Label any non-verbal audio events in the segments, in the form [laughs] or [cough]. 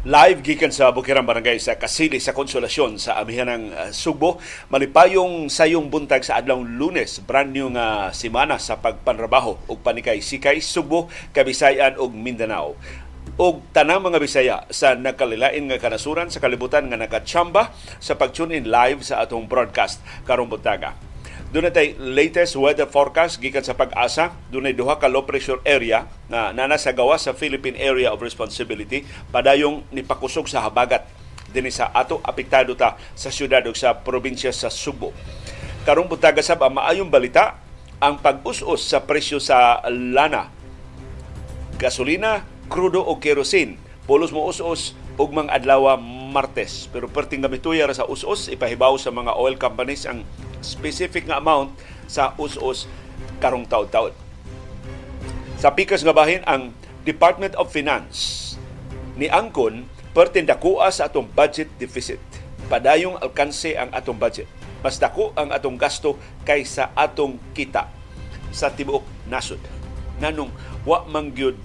Live gikan sa Bukirang Barangay sa Kasili sa Konsolasyon sa Amihanang uh, Sugbo. Malipayong sayong buntag sa adlong Lunes, brand new nga semana sa pagpanrabaho ug panikay sikay Sugbo, Kabisayan ug Mindanao og tanang mga Bisaya sa nagkalilain nga kanasuran sa kalibutan nga nakatsamba sa pag-tune in live sa atong broadcast karong buntaga. Doon tay latest weather forecast gikan sa pag-asa. Doon duha ka low pressure area na nana sa gawa sa Philippine Area of Responsibility padayong nipakusog sa habagat dinhi sa ato apektado ta sa syudad ug sa probinsya sa Subo. Karong buntaga sab ang maayong balita ang pag-us-us sa presyo sa lana, gasolina, krudo o kerosene. Pulos mo us-us ug adlaw Martes. Pero perting gamituya sa us-us ipahibaw sa mga oil companies ang specific nga amount sa us-us karong taon-taon. Sa pikas nga bahin ang Department of Finance ni Angkon pertin dakuha sa atong budget deficit. Padayong alkanse ang atong budget. Mas dako ang atong gasto kaysa atong kita sa tibuok nasod. Nanong wa mangyud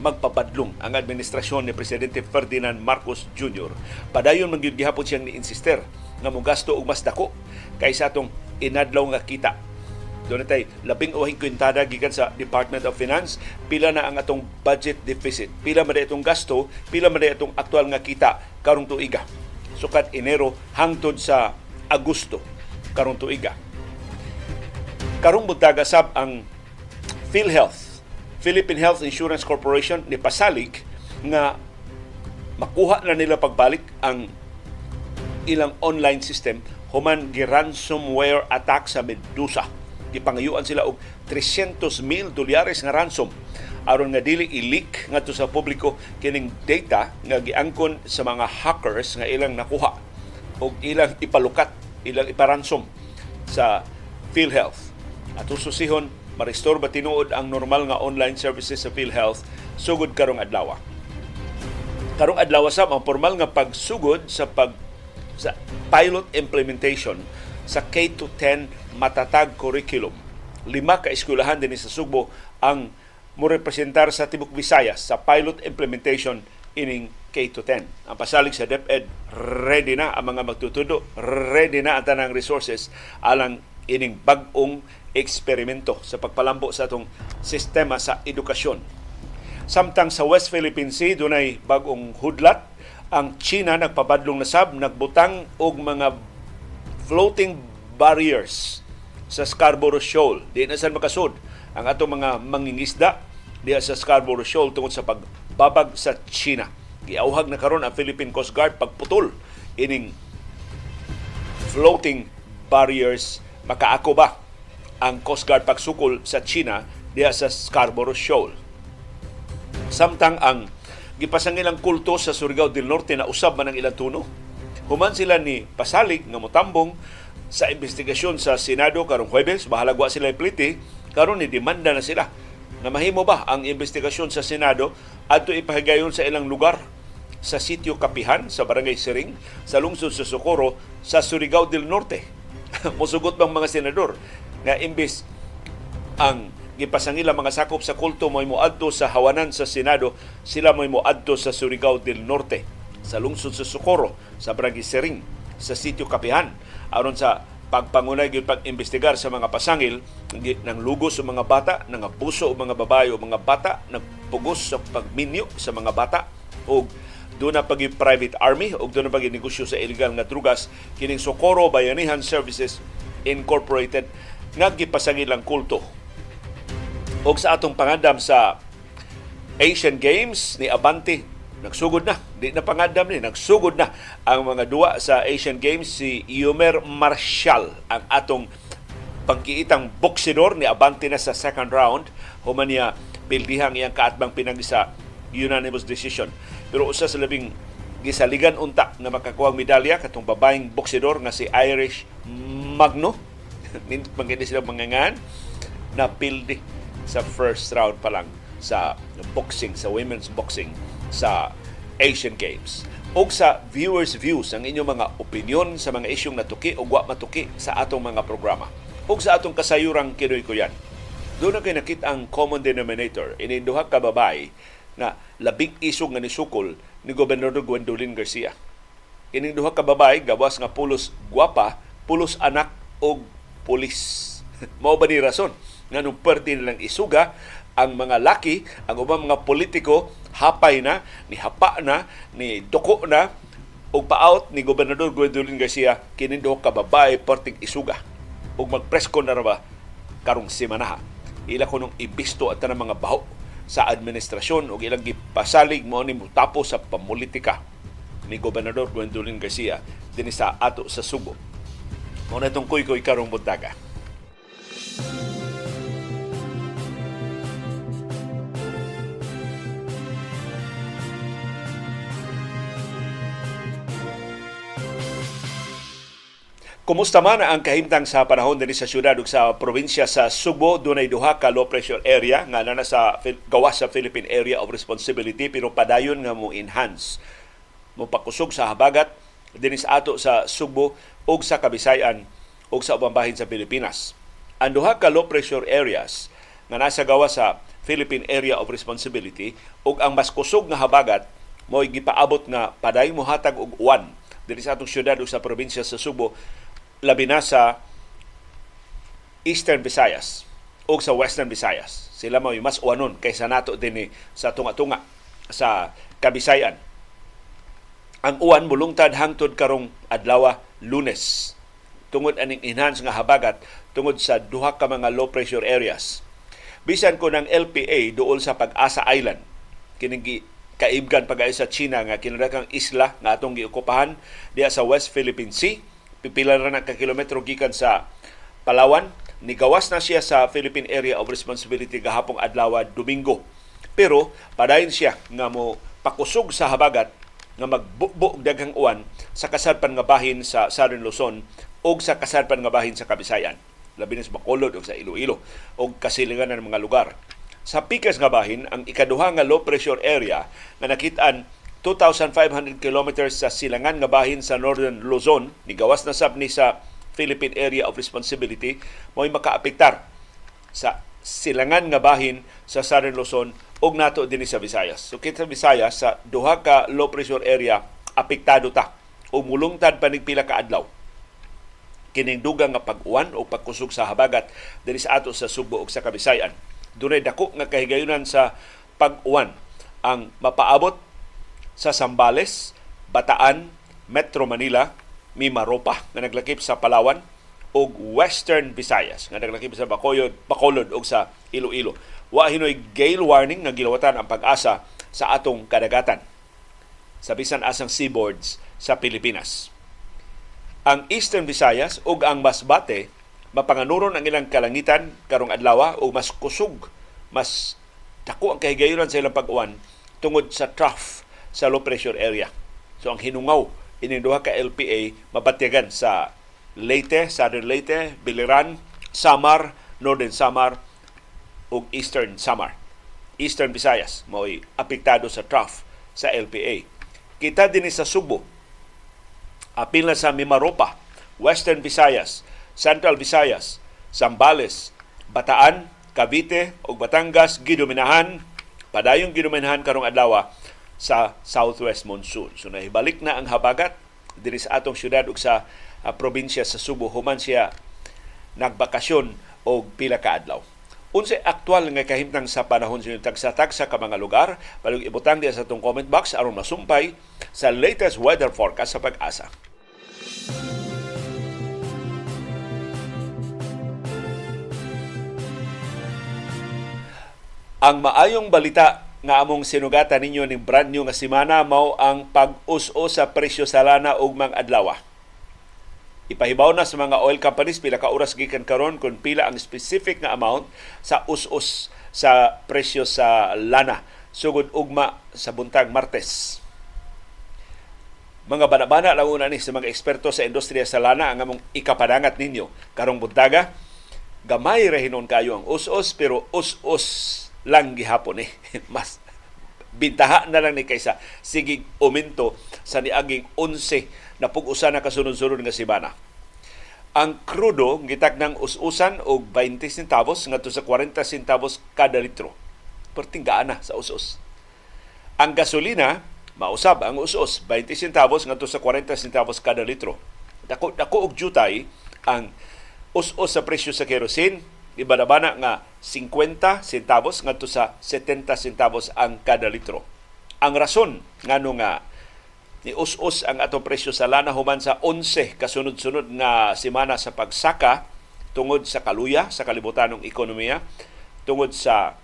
magpapadlong ang administrasyon ni Presidente Ferdinand Marcos Jr. Padayon man gyud gihapon siyang ni-insister nga mogasto og mas dako kaysa atong inadlaw nga kita. Doon tay labing uhing kwintada gikan sa Department of Finance, pila na ang atong budget deficit, pila man itong gasto, pila man itong aktual nga kita karong tuiga. Sukat Enero hangtod sa Agosto karong tuiga. Karong buntaga sab ang PhilHealth, Philippine Health Insurance Corporation ni pasalig nga makuha na nila pagbalik ang ilang online system human gi ransomware attack sa Medusa. Gipangayuan sila og 300 mil dolyares nga ransom aron nga dili i-leak ngadto sa publiko kining data nga giangkon sa mga hackers nga ilang nakuha og ilang ipalukat, ilang iparansom sa PhilHealth. At ususihon, ma-restore ba tinuod ang normal nga online services sa PhilHealth sugod karong adlaw. Karong adlaw sa ang formal nga pagsugod sa pag sa pilot implementation sa K-10 matatag curriculum. Lima ka eskwelahan din sa Sugbo ang mo representar sa Tibok Visayas sa pilot implementation ining K-10. Ang pasalig sa DepEd, ready na ang mga magtutudo, ready na ang tanang resources alang ining bag-ong eksperimento sa pagpalambo sa atong sistema sa edukasyon. Samtang sa West Philippine Sea, dunay bag-ong hudlat ang China nagpabadlong na sab nagbutang og mga floating barriers sa Scarborough Shoal. Di na saan makasud ang ato mga mangingisda diya sa Scarborough Shoal tungod sa pagbabag sa China. Giauhag na karon ang Philippine Coast Guard pagputol ining floating barriers makaako ba ang Coast Guard pagsukol sa China diya sa Scarborough Shoal. Samtang ang gipasangil ang kulto sa Surigao del Norte na usab man ang ilang tuno. Human sila ni pasalig nga motambong sa investigasyon sa Senado karong Huwebes, bahalagwa sila ipliti, karon ni demanda na sila na mahimo ba ang investigasyon sa Senado adto ipahigayon sa ilang lugar sa sitio Kapihan sa Barangay Siring sa lungsod sa Socorro sa Surigao del Norte. [laughs] Musugot bang mga senador nga imbis ang gipasangila mga sakop sa kulto mo'y moadto sa hawanan sa Senado, sila mo'y moadto sa Surigao del Norte, sa lungsod sa Socorro, sa Barangay Sering, sa sitio Kapihan, aron sa pagpangunay gyud pag-imbestigar sa mga pasangil ng lugos sa mga bata, ng abuso o mga babae o mga bata, nagpugos sa pagminyo sa mga bata. O doon na pagi private army o doon na pagi negosyo sa illegal nga drugas. Kining Socorro Bayanihan Services Incorporated nga gipasangil ang kulto o sa atong pangandam sa Asian Games ni Abante nagsugod na. Di na pangandam ni nagsugod na ang mga duwa sa Asian Games. Si Yumer Marshall ang atong pangkiitang boksidor. Ni Abante na sa second round. Human niya pildihang iyang kaatbang pinagi sa unanimous decision. Pero usa sa labing gisaligan unta na makakuha medalya katong babaeng boksidor nga si Irish Magno. [laughs] Mangkita sila mangangan na pildi sa first round pa lang sa boxing, sa women's boxing sa Asian Games. O sa viewers' views, ang inyong mga opinion sa mga isyong natuki o wa matuki sa atong mga programa. O sa atong kasayurang kinoy ko yan. Doon na kayo nakita ang common denominator. Ininduha ka babay na labing isog nga nisukol ni Gobernador Gwendolyn Garcia. Kining duha ka babae gawas nga pulos guwapa, pulos anak og pulis. [laughs] Mao ba ni rason nga nung pwerte nilang isuga ang mga laki, ang ubang mga politiko hapay na, ni hapa na, ni duko na, og pa-out ni Gobernador Gwendolyn Garcia kinin duha ka babae perting isuga ug magpresko na ra ba karong semana ila ko nung ibisto at ng mga baho sa administrasyon o ilang gipasalig mo ni mutapo sa pamulitika ni Gobernador Gwendolyn Garcia din sa ato sa Subo. Muna itong kuy-kuy karong buntaga. Kumusta man ang kahimtang sa panahon din sa syudad ug sa probinsya sa Subo dunay duha ka low pressure area nga na sa gawas sa Philippine Area of Responsibility pero padayon nga mo enhance mo pakusog sa habagat dinhi sa ato sa Subo ug sa Kabisayan ug sa ubang bahin sa Pilipinas. Ang duha ka low pressure areas nga nasa gawas sa Philippine Area of Responsibility ug ang mas kusog nga habagat mo gipaabot nga paday mohatag og uwan dinhi sa atong syudad ug sa probinsya sa Subo labi na sa Eastern Visayas o sa Western Visayas. Sila mo mas uwanon kaysa nato din sa tunga-tunga sa Kabisayan. Ang uwan mulungtad hangtod karong adlaw Lunes tungod aning enhance nga habagat tungod sa duha ka mga low pressure areas. Bisan ko ng LPA duol sa Pag-asa Island kining kaibgan pagay sa China nga kinadakang isla nga atong giokupahan diya sa West Philippine Sea pipila ra na ka kilometro gikan sa Palawan. Nigawas na siya sa Philippine Area of Responsibility gahapong adlaw Domingo. Pero padayon siya nga mo pakusog sa habagat nga magbukbo daghang uwan sa kasadpan nga bahin sa Southern Luzon o sa kasadpan nga bahin sa Kabisayan. Labi na sa Bacolod o sa Iloilo o kasilingan ng mga lugar. Sa pikas nga bahin, ang ikaduha nga low pressure area na nakitaan 2,500 kilometers sa silangan nga bahin sa Northern Luzon, nigawas na sab ni sa Philippine Area of Responsibility, mo'y makaapektar sa silangan nga bahin sa Southern Luzon ug nato dinhi sa Visayas. So kita Visayas sa duha ka low pressure area apektado ta o mulungtad pa pila ka adlaw kining dugang nga pag-uwan o pagkusog sa habagat dinhi sa ato sa Subo ug sa Kabisayan. Dunay dako nga kahigayunan sa pag-uwan ang mapaabot sa Sambales, Bataan, Metro Manila, Mimaropa nga naglakip sa Palawan ug Western Visayas nga naglakip sa Bacolod, Bacolod ug sa Iloilo. Wa hinoy gale warning nga gilawatan ang pag-asa sa atong kadagatan sa bisan asang seaboards sa Pilipinas. Ang Eastern Visayas ug ang Masbate mapanganuron ang ilang kalangitan karong adlaw ug mas kusog, mas dako ang kahigayunan sa ilang pag-uwan tungod sa trough sa low pressure area. So ang hinungaw ini duha ka LPA mabatyagan sa Leyte, Southern Leyte, Biliran, Samar, Northern Samar ug Eastern Samar. Eastern Visayas mo'y apektado sa trough sa LPA. Kita din sa Subo, apil na sa Mimaropa, Western Visayas, Central Visayas, Zambales, Bataan, Cavite ug Batangas gidominahan padayong gidominahan karong adlaw sa southwest monsoon. So nahibalik na ang habagat diri sa atong syudad ug sa uh, probinsya sa Subo human siya nagbakasyon og pila ka adlaw. Unsa aktual nga kahimtang sa panahon sa tagsa-tagsa ka mga lugar, balog ibutang diya sa atong comment box aron masumpay sa latest weather forecast sa pag-asa. Ang maayong balita nga among sinugatan ninyo ning brand new nga semana mao ang pag-us-o sa presyo sa lana ug mga adlaw. Ipahibaw na sa mga oil companies pila ka oras gikan karon kung pila ang specific nga amount sa us-us sa presyo sa lana sugod ugma sa buntag Martes. Mga banabana lang una ni sa mga eksperto sa industriya sa lana ang among ikapadangat ninyo karong buntaga gamay ra hinon kayo ang us-us pero us-us lang gihapon eh. [laughs] Mas bintaha na lang ni kaysa sigig uminto sa niaging 11 na pug-usa na kasunod-sunod nga simana. Ang krudo gitak ng us-usan og 20 centavos ngadto sa 40 centavos kada litro. Pertinggaan na sa us-us. Ang gasolina Mausab ang us-us 20 centavos ngadto sa 40 centavos kada litro. Dako dako og jutay ang us-us sa presyo sa kerosene ibadabana nga 50 centavos ngadto sa 70 centavos ang kada litro. Ang rason ngano nga ni us-us ang atong presyo sa lana human sa 11 kasunod-sunod nga semana sa pagsaka tungod sa kaluya sa kalibutanong ekonomiya, tungod sa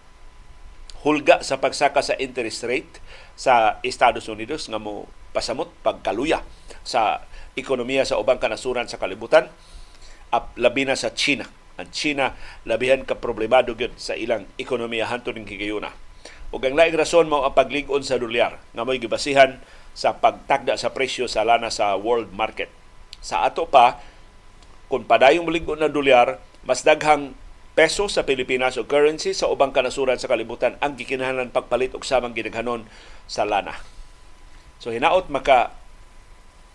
hulga sa pagsaka sa interest rate sa Estados Unidos nga mo pasamot pagkaluya sa ekonomiya sa ubang kanasuran sa kalibutan at labi na sa China. Ang China labihan ka problemado gyud sa ilang ekonomiya hantud ning higayuna. Ug ang laing rason mao ang paglig-on sa dolyar nga mo'y gibasihan sa pagtagda sa presyo sa lana sa world market. Sa ato pa, kung padayong mulig-on na dolyar, mas daghang peso sa Pilipinas o currency sa ubang kanasuran sa kalibutan ang gikinahanglan pagpalit og samang gidaghanon sa lana. So hinaot maka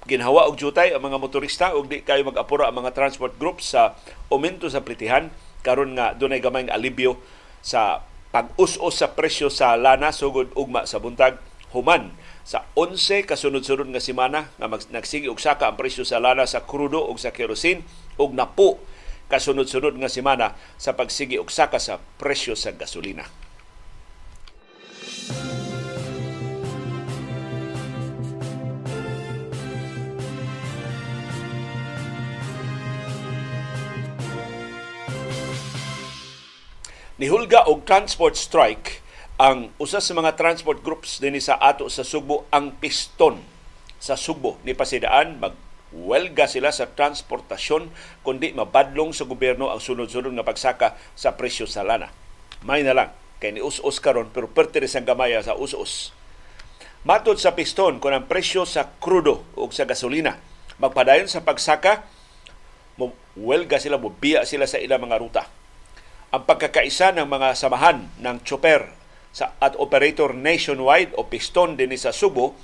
ginhawa og jutay ang mga motorista ug di kayo mag-apura ang mga transport groups sa aumento sa plitihan karon nga dunay gamay alibyo sa pag-us-us sa presyo sa lana sugod ugma sa buntag human sa 11 kasunod-sunod nga semana nga nagsigi og saka ang presyo sa lana sa krudo ug sa kerosene ug napo kasunod-sunod nga semana sa pagsigi og saka sa presyo sa gasolina. Nihulga og transport strike ang usa sa mga transport groups dinhi sa ato sa Sugbo ang piston sa Sugbo ni pasidaan mag welga sila sa transportasyon kundi mabadlong sa gobyerno ang sunod-sunod nga pagsaka sa presyo sa lana. May na lang kay ni us-us karon pero perti ang gamaya sa us-us. Matod sa piston kung ang presyo sa krudo o sa gasolina magpadayon sa pagsaka welga sila mo biya sila sa ilang mga ruta. Ang pagkakaisa ng mga samahan ng chopper sa at operator nationwide o piston din sa Subo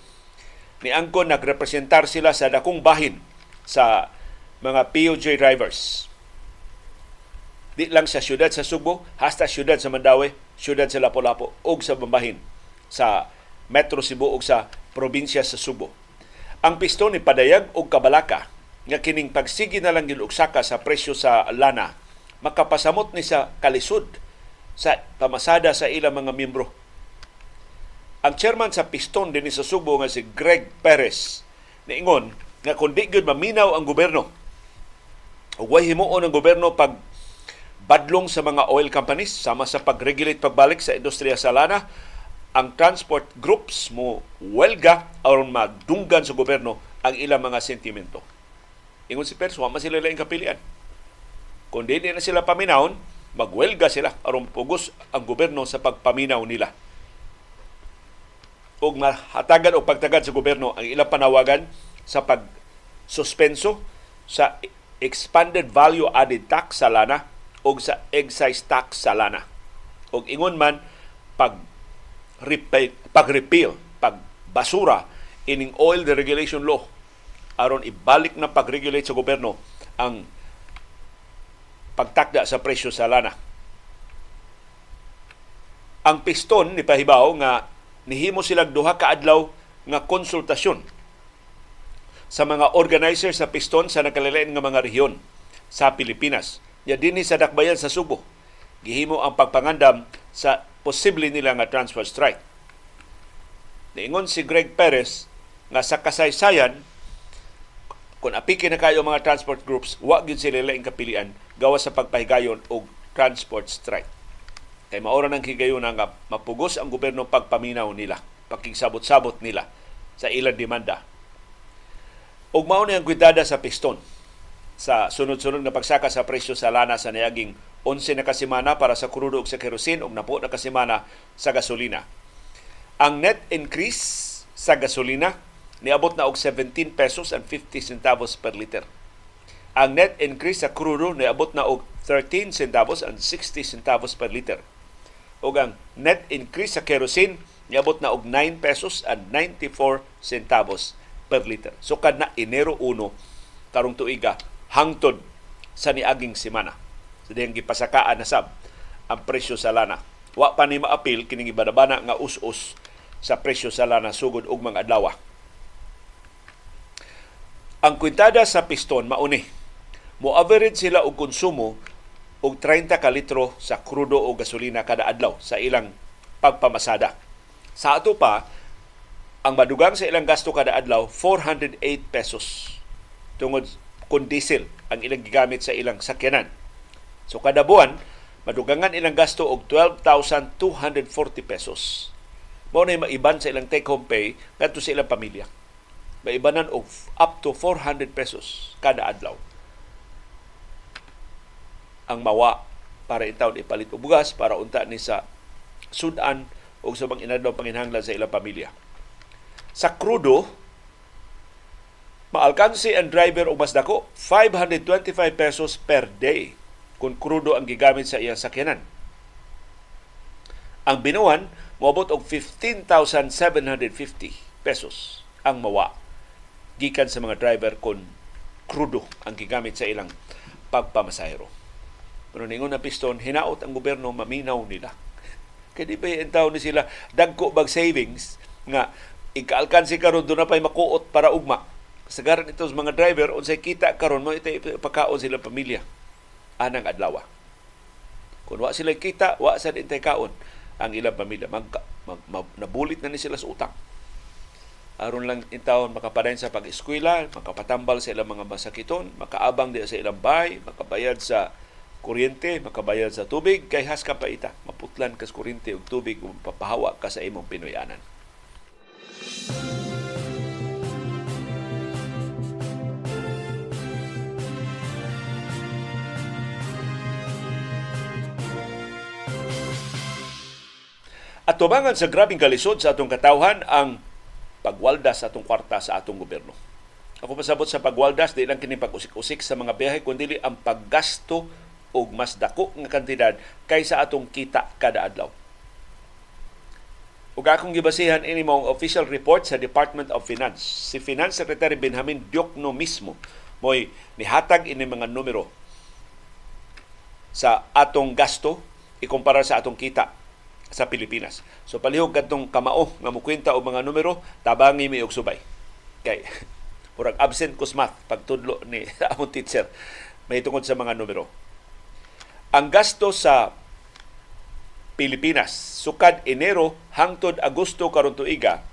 ni Angkon nagrepresentar sila sa dakong bahin sa mga POJ drivers. Di lang sa syudad sa Subo, hasta syudad sa Mandawi, syudad sa Lapu-Lapu, ug sa Bambahin sa Metro Cebu ug sa probinsya sa Subo. Ang piston ni Padayag ug Kabalaka nga kining pagsigi na lang gilugsaka sa presyo sa lana makapasamot ni sa kalisod sa pamasada sa ilang mga miyembro ang chairman sa Piston din sa Subo nga si Greg Perez niingon nga kung di gyud maminaw ang gobyerno ug way himuon ang gobyerno pag badlong sa mga oil companies sama sa pag-regulate pagbalik sa industriya sa lana ang transport groups mo welga aron madunggan sa gobyerno ang ilang mga sentimento. Ingon si Perez, wa sila laing kapilian. Kung di na sila paminawon, magwelga sila aron pugos ang gobyerno sa pagpaminaw nila og mahatagan o pagtagad sa gobyerno ang ilang panawagan sa pag suspenso sa expanded value added tax sa lana o sa excise tax sa lana. Og ingon man pag repeal, pag repeal, pag basura ining oil deregulation law aron ibalik na pag-regulate sa gobyerno ang pagtakda sa presyo sa lana. Ang piston ni pahibaw nga nihimo silang duha ka adlaw nga konsultasyon sa mga organizer sa piston sa nakalilain nga mga rehiyon sa Pilipinas. Ya dinhi sa dakbayan sa Subo. Gihimo ang pagpangandam sa posible nila nga transfer strike. Niingon si Greg Perez nga sa kasaysayan kung apiki na kayo mga transport groups, wa gyud sila laing kapilian gawa sa pagpahigayon og transport strike. Kay maura ng higayon nga mapugos ang gobyerno pagpaminaw nila, pakigsabot-sabot nila sa ilang demanda. Ug mao ni ang kwidada sa piston sa sunod-sunod nga pagsaka sa presyo sa lana sa niaging 11 na kasimana para sa krudo ug sa kerosene ug napo na kasimana sa gasolina. Ang net increase sa gasolina niabot na og 17 pesos and 50 centavos per liter. Ang net increase sa krudo niabot na og 13 centavos and 60 centavos per liter ug ang net increase sa kerosene niabot na og 9 pesos and 94 centavos per liter. So kad na Enero 1 karong tuiga hangtod sa niaging semana. So diyang gipasakaan na sab ang presyo sa lana. Wa pa ni maapil kining ibadabana nga us-us sa presyo sa lana sugod ug mga adlaw. Ang kwintada sa piston mauni. Mo average sila og konsumo og 30 ka litro sa krudo o gasolina kada adlaw sa ilang pagpamasada. Sa ato pa, ang madugang sa ilang gasto kada adlaw 408 pesos tungod kung diesel ang ilang gigamit sa ilang sakyanan. So kada buwan, madugangan ilang gasto og 12,240 pesos. Mao na maiban sa ilang take home pay ngadto sa ilang pamilya. Maibanan og up to 400 pesos kada adlaw ang mawa para itaw ipalit og bugas para unta ni sa sudan o sa bang inadlaw panginhanglan sa ilang pamilya. Sa krudo, maalkansi ang driver o mas dako 525 pesos per day kung krudo ang gigamit sa iyang sakyanan. Ang binuan, moabot og 15,750 pesos ang mawa gikan sa mga driver kung krudo ang gigamit sa ilang pagpamasahero. Pero ningon na piston, hinaot ang gobyerno maminaw nila. [laughs] Kaya di ba yung ni sila, dagko bag savings nga ikaalkansi karon doon na pa'y makuot para ugma. Sagaran ito sa mga driver, unsay kita karon mo ito ipakaon sila pamilya. Anang adlaw. Kung wa sila kita, wa sa din kaon ang ilang pamilya. Mag, mag, mag, nabulit na ni sila sa utang. Aron lang intawon makapadayon sa pag-eskwela, makapatambal sa ilang mga masakiton, makaabang di sa ilang bahay, makabayad sa kuryente, makabayad sa tubig, kay has ka paita. Maputlan kas kuryente ug tubig ug papahawa ka sa imong Pinoyanan. At tubangan sa grabing kalisod sa atong katawhan ang pagwaldas sa atong kwarta sa atong gobyerno. Ako pasabot sa pagwaldas, di lang kini pag-usik-usik sa mga biyahe, kundi ang paggasto og mas dako nga kantidad kaysa atong kita kada adlaw. Ug akong gibasihan ini mong official report sa Department of Finance. Si Finance Secretary Benjamin Diokno mismo moy nihatag ini mga numero sa atong gasto ikumpara sa atong kita sa Pilipinas. So palihog kadtong kamao nga mukwenta og mga numero, tabangi mi og subay. Kay [laughs] murag absent ko math pagtudlo ni [laughs] among teacher may tungod sa mga numero. Ang gasto sa Pilipinas sukad Enero hangtod Agosto karon tuiga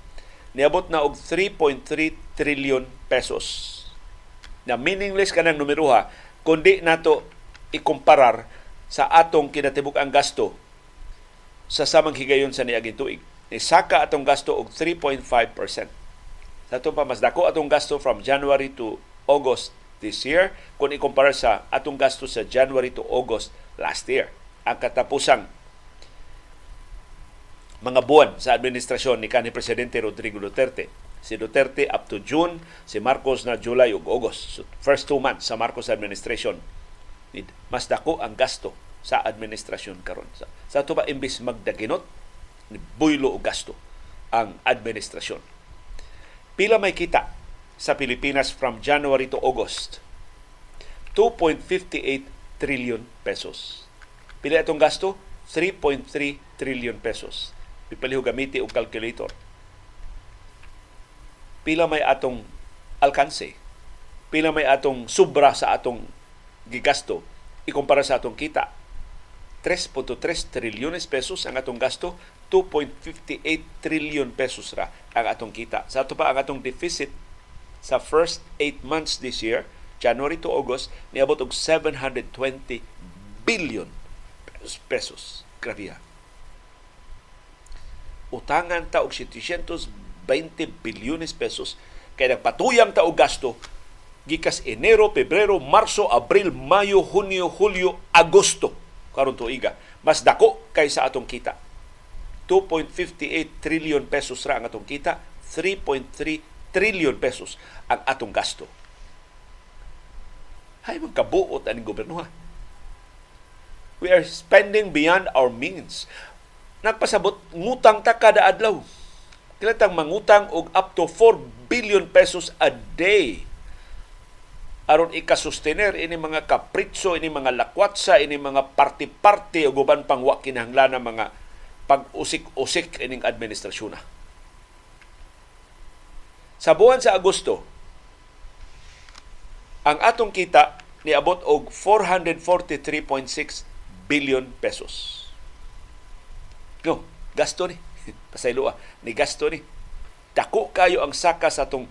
niabot na og 3.3 trillion pesos. Na meaningless kanang numeroha kundi nato ikumparar sa atong kinatibuk ang gasto sa samang higayon sa niaging tuig. Nisaka atong gasto og 3.5%. Sa pa, mas dako atong gasto from January to August this year kung ikumpara sa atong gasto sa January to August last year. Ang katapusang mga buwan sa administrasyon ni kanhi Presidente Rodrigo Duterte. Si Duterte up to June, si Marcos na July ug August. So, first two months sa Marcos administration. Mas dako ang gasto sa administrasyon karon. Sa, sa ito ba imbis magdaginot, buylo o gasto ang administrasyon. Pila may kita sa Pilipinas from January to August? 2.58 trillion pesos. Pila itong gasto? 3.3 trillion pesos. Pipaliho gamiti og calculator. Pila may atong alkanse? Pila may atong sobra sa atong gigasto ikumpara sa atong kita? 3.3 trilyones pesos ang atong gasto, 2.58 trillion pesos ra ang atong kita. Sa ato pa ang atong deficit sa first 8 months this year, January to August, niabot og 720 billion pesos. Grabe. Utangan ta og 720 bilyones pesos kay nagpatuyang ta og gasto gikas Enero, Pebrero, Marso, Abril, Mayo, Hunyo, Hulyo, Agosto karon tuiga. Mas dako kaysa atong kita. 2.58 trillion pesos ra ang atong kita, 3.3 trillion pesos ang atong gasto ay magkabuot ang gobyerno ha. We are spending beyond our means. Nagpasabot, ngutang ta kada adlaw. Kilatang mangutang og up to 4 billion pesos a day aron ikasustener ini mga kapritso, ini mga lakwatsa, ini mga party-party o guban pang wa kinahanglan mga pag-usik-usik ining administrasyon na. Sa buwan sa Agosto, ang atong kita niabot og 443.6 billion pesos. No, gasto ni. [laughs] Pasaylo ni gasto ni. Dako kayo ang saka sa atong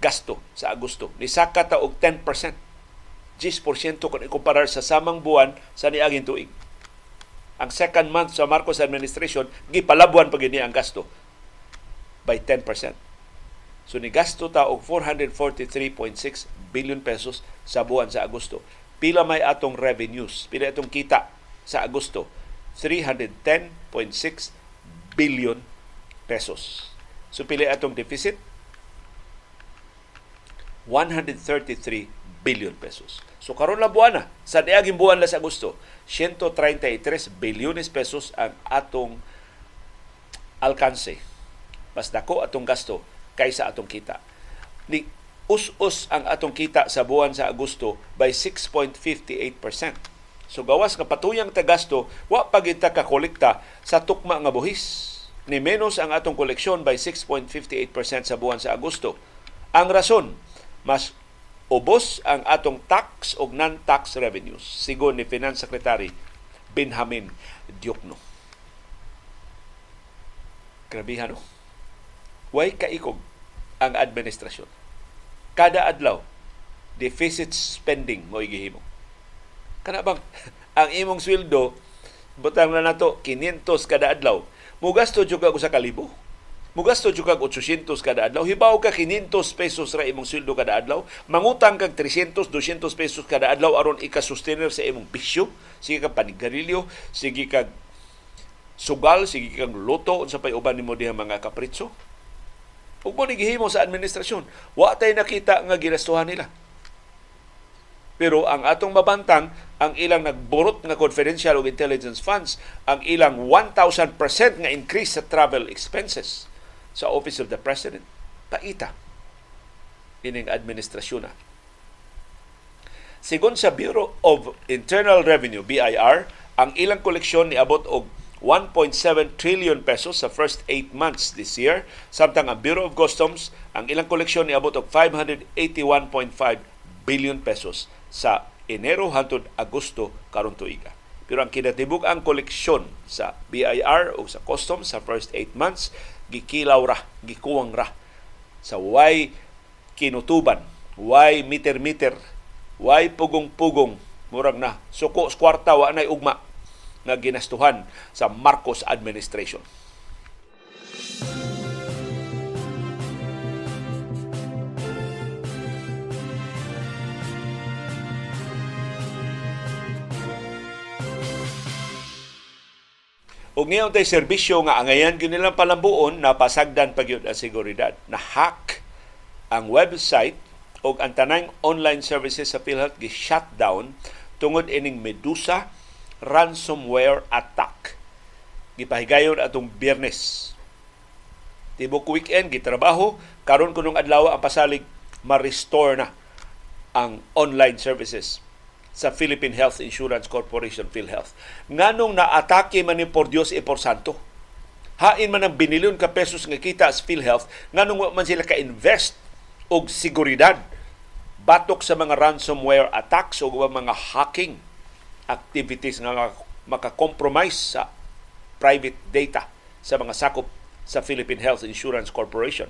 gasto sa Agosto. Ni saka ta og 10%. 10% kung ikumparar sa samang buwan sa niaging tuig. Ang second month sa Marcos administration, gipalabuan pa gini ang gasto by 10%. So ni gasto ta og 443.6 billion pesos sa buwan sa Agosto. Pila may atong revenues, pila atong kita sa Agosto, 310.6 billion pesos. So pila atong deficit, 133 billion pesos. So karon lang buwan na, sa diaging buwan la sa Agosto, 133 bilyones pesos ang atong alkanse. Mas dako atong gasto kaysa atong kita. Ni us-us ang atong kita sa buwan sa Agosto by 6.58%. So gawas nga patuyang tagasto, wa pa kita kakolekta sa tukma nga buhis. Ni menos ang atong koleksyon by 6.58% sa buwan sa Agosto. Ang rason, mas ubos ang atong tax o non-tax revenues, sigon ni Finance Secretary Benjamin Diokno. Grabihan no? Way kaikog ang administrasyon kada adlaw deficit spending mo igihimo. Kana bang [laughs] ang imong sweldo butang na nato 500 kada adlaw. Mugasto jud ka sa kalibo. Mugasto jud kag 800 kada adlaw. Hibaw ka 500 pesos ra imong sweldo kada adlaw. Mangutang kag 300, 200 pesos kada adlaw aron ika-sustainer sa imong bisyo. Sige kag panigarilyo, sige kag sugal, sige kag luto unsa pay uban nimo diha mga kapritso Ug mo gihimo sa administrasyon. Wa tay nakita nga ginastuhan nila. Pero ang atong mabantang, ang ilang nagburot nga confidential o intelligence funds, ang ilang 1,000% nga increase sa travel expenses sa Office of the President, paita ining administrasyon na. Sigon sa Bureau of Internal Revenue, BIR, ang ilang koleksyon ni abot og 1.7 trillion pesos sa first 8 months this year. Samtang ang Bureau of Customs, ang ilang koleksyon ni abot og 581.5 billion pesos sa Enero hangtod Agosto karon tuiga. Pero ang kinatibuk ang koleksyon sa BIR o sa Customs sa first 8 months gikilaw ra, gikuwang ra sa way kinutuban, way meter-meter, way pugong-pugong murag na suko kwarta wa nay ugma nga ginastuhan sa Marcos administration. Og ngayon tay serbisyo nga angayan gyud nilang palambuon na pasagdan pa gyud ang seguridad. Na hack ang website og ang tanang online services sa PhilHealth gi shutdown tungod ining Medusa ransomware attack. Gipahigayon atong Biyernes. Tibok weekend gitrabaho karon kunong adlaw ang pasalig ma-restore na ang online services sa Philippine Health Insurance Corporation PhilHealth. Nganong naatake man ni por Dios e por Santo. Hain man ang binilyon ka pesos nga kita sa PhilHealth, nganong man sila ka-invest og seguridad batok sa mga ransomware attacks o mga hacking activities nga makakompromise sa private data sa mga sakop sa Philippine Health Insurance Corporation.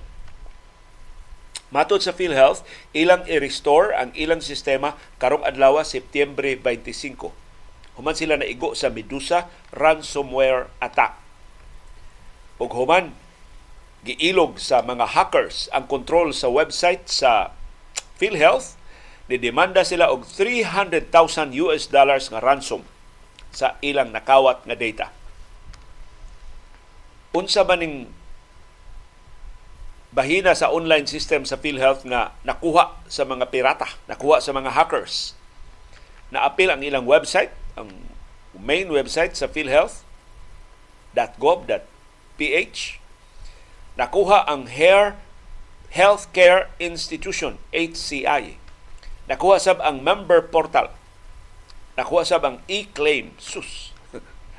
Matod sa PhilHealth, ilang i-restore ang ilang sistema karong adlaw Setyembre 25. Human sila naigo sa Medusa ransomware attack. Ug human giilog sa mga hackers ang control sa website sa PhilHealth Didemanda sila og 300,000 US dollars nga ransom sa ilang nakawat nga data. Unsa ba ning bahina sa online system sa PhilHealth nga nakuha sa mga pirata, nakuha sa mga hackers. Naapil ang ilang website, ang main website sa PhilHealth .gov.ph nakuha ang Hair Healthcare Institution HCI Nakuha sab ang member portal. Nakuha sab ang e-claim. Sus. [laughs]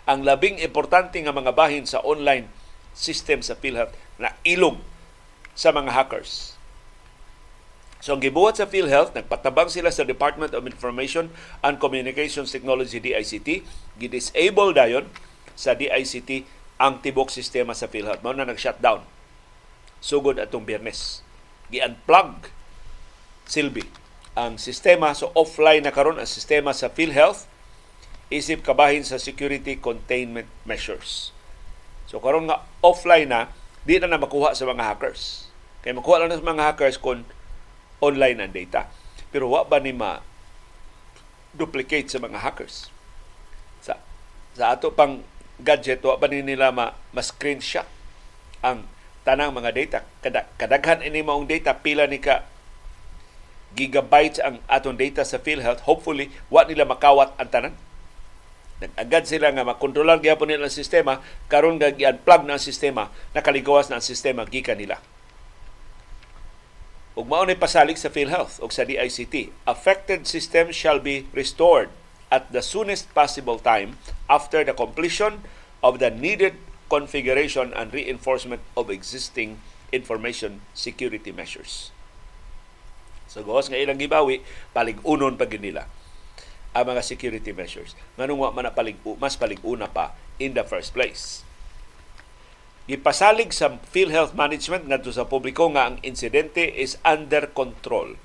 ang labing importante nga mga bahin sa online system sa PhilHealth na ilog sa mga hackers. So ang gibuhat sa PhilHealth, nagpatabang sila sa Department of Information and Communications Technology DICT, gidisable dayon sa DICT ang tibok sistema sa PhilHealth. Mao na nag-shutdown. Sugod atong Biyernes. Gi-unplug silbi ang sistema so offline na karon ang sistema sa PhilHealth isip kabahin sa security containment measures. So karon nga offline na di na na makuha sa mga hackers. Kay makuha lang sa mga hackers kung online ang data. Pero wa ba ni ma duplicate sa mga hackers? Sa sa ato pang gadget wa ba ni nila ma, ma screenshot ang tanang mga data kada kadaghan ini maong data pila ni ka gigabytes ang atong data sa PhilHealth hopefully wa nila makawat ang tanan nag-agad sila nga makontrolar gyapon nila ang sistema karon nga gi-unplug na ang sistema nakaligawas na ang sistema gikan nila ug mao ni pasalig sa PhilHealth ug sa DICT. Affected systems shall be restored at the soonest possible time after the completion of the needed configuration and reinforcement of existing information security measures. So gawas nga ilang gibawi, palig-unon pa nila ang mga security measures. Nganong wa man palig mas palig-una pa in the first place. Gipasalig sa PhilHealth Management ngadto sa publiko nga ang insidente is under control.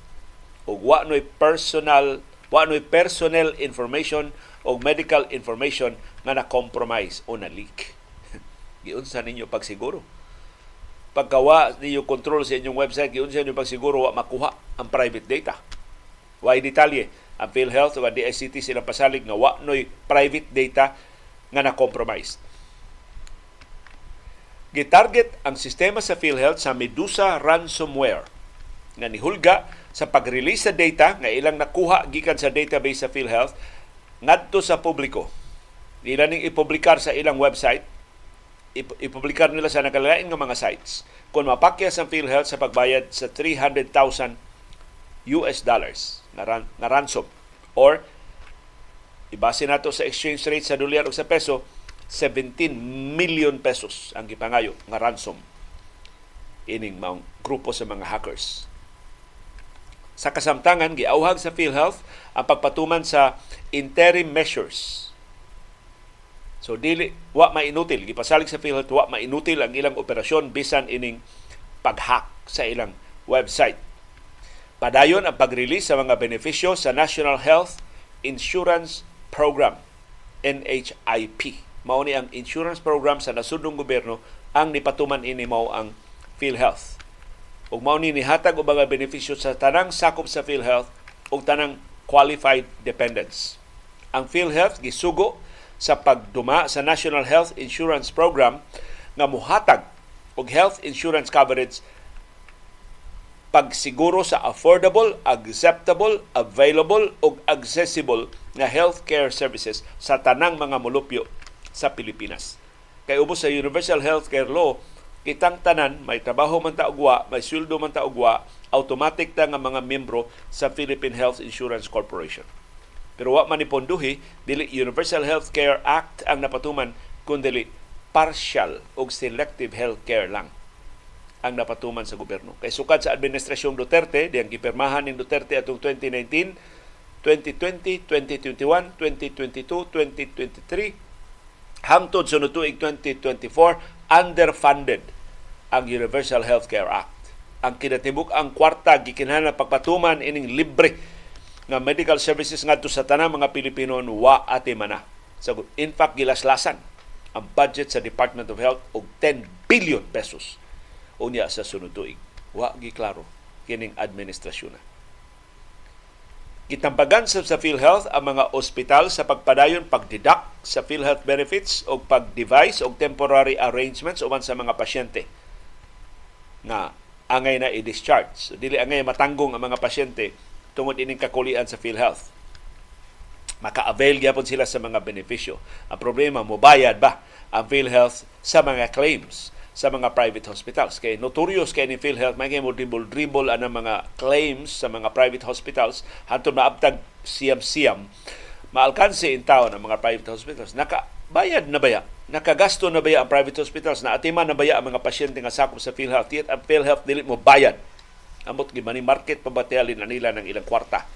Ug wa noy personal wa noy personnel information o medical information nga na-compromise o na-leak. [laughs] Giunsa ninyo pagsiguro? Pagkawa ninyo control sa inyong website, giunsa ninyo pagsiguro wa makuha ang private data. Wa detalye ang PhilHealth o ang DICT sila pasalig nga wa noy private data nga na-compromise Gitarget ang sistema sa PhilHealth sa Medusa ransomware nga nihulga sa pag-release sa data nga ilang nakuha gikan sa database sa PhilHealth ngadto sa publiko. Nila ning ipublikar sa ilang website, ipublikar nila sa nakalain nga mga sites kung mapakya sa PhilHealth sa pagbayad sa 300,000 US dollars na, ran, na ransom or ibase nato sa exchange rate sa dolyar o sa peso 17 million pesos ang gipangayo nga ransom ining maong grupo sa mga hackers. Sa kasamtangan, giauhag sa PhilHealth ang pagpatuman sa interim measures. So dili wa mainutil gipasalig sa PhilHealth wa mainutil ang ilang operasyon bisan ining pag-hack sa ilang website. Padayon ang pag-release sa mga benepisyo sa National Health Insurance Program NHIP mao ni ang insurance program sa nasudnong gobyerno ang nipatuman ini mao ang PhilHealth. Ug mao ni nihatag og mga benepisyo sa tanang sakop sa PhilHealth ug tanang qualified dependents. Ang PhilHealth gisugo sa pagduma sa National Health Insurance Program nga muhatag og health insurance coverage pagsiguro sa affordable, acceptable, available ug accessible nga healthcare services sa tanang mga mulupyo sa Pilipinas. Kay ubos sa Universal Healthcare Law, kitang tanan, may trabaho man ta ugwa, may sweldo man ta ugwa, automatic ta nga mga membro sa Philippine Health Insurance Corporation. Pero wa man iponduhi, dili Universal Healthcare Act ang napatuman kundi partial o selective healthcare lang ang napatuman sa gobyerno. Kay sukad sa administrasyong Duterte, diyang gipirmahan ni Duterte atong 2019, 2020, 2021, 2022, 2023, hangtod sa tuig 2024 underfunded ang Universal Healthcare Act. Ang kinatibuk ang kwarta gikinahanglan pagpatuman ining libre nga medical services ngadto sa tanang mga Pilipino wa ati mana. So, in fact, gilaslasan ang budget sa Department of Health og 10 billion pesos unya sa sunod tuig. Wa gi klaro kining administrasyon na. Gitambagan sa, sa PhilHealth ang mga ospital sa pagpadayon pagdidak sa PhilHealth benefits o pag-devise o temporary arrangements uman sa mga pasyente na angay na i-discharge. So, dili angay matanggong ang mga pasyente tungod ining kakulian sa PhilHealth. Maka-avail gyapon sila sa mga benepisyo. Ang problema, mobayad ba ang PhilHealth sa mga claims sa mga private hospitals. Kay notorious kay ni PhilHealth, may mo dribble-dribble ang mga claims sa mga private hospitals. Hantod maabtag siyam-siyam. Maalkanse in town ang mga private hospitals. Nakabayad na baya nakagasto na baya ang private hospitals? Na atiman na baya ang mga pasyente nga sakop sa PhilHealth? Yet ang PhilHealth dili mo bayad. Amot gimani market pabatyalin na nila ng ilang kwarta?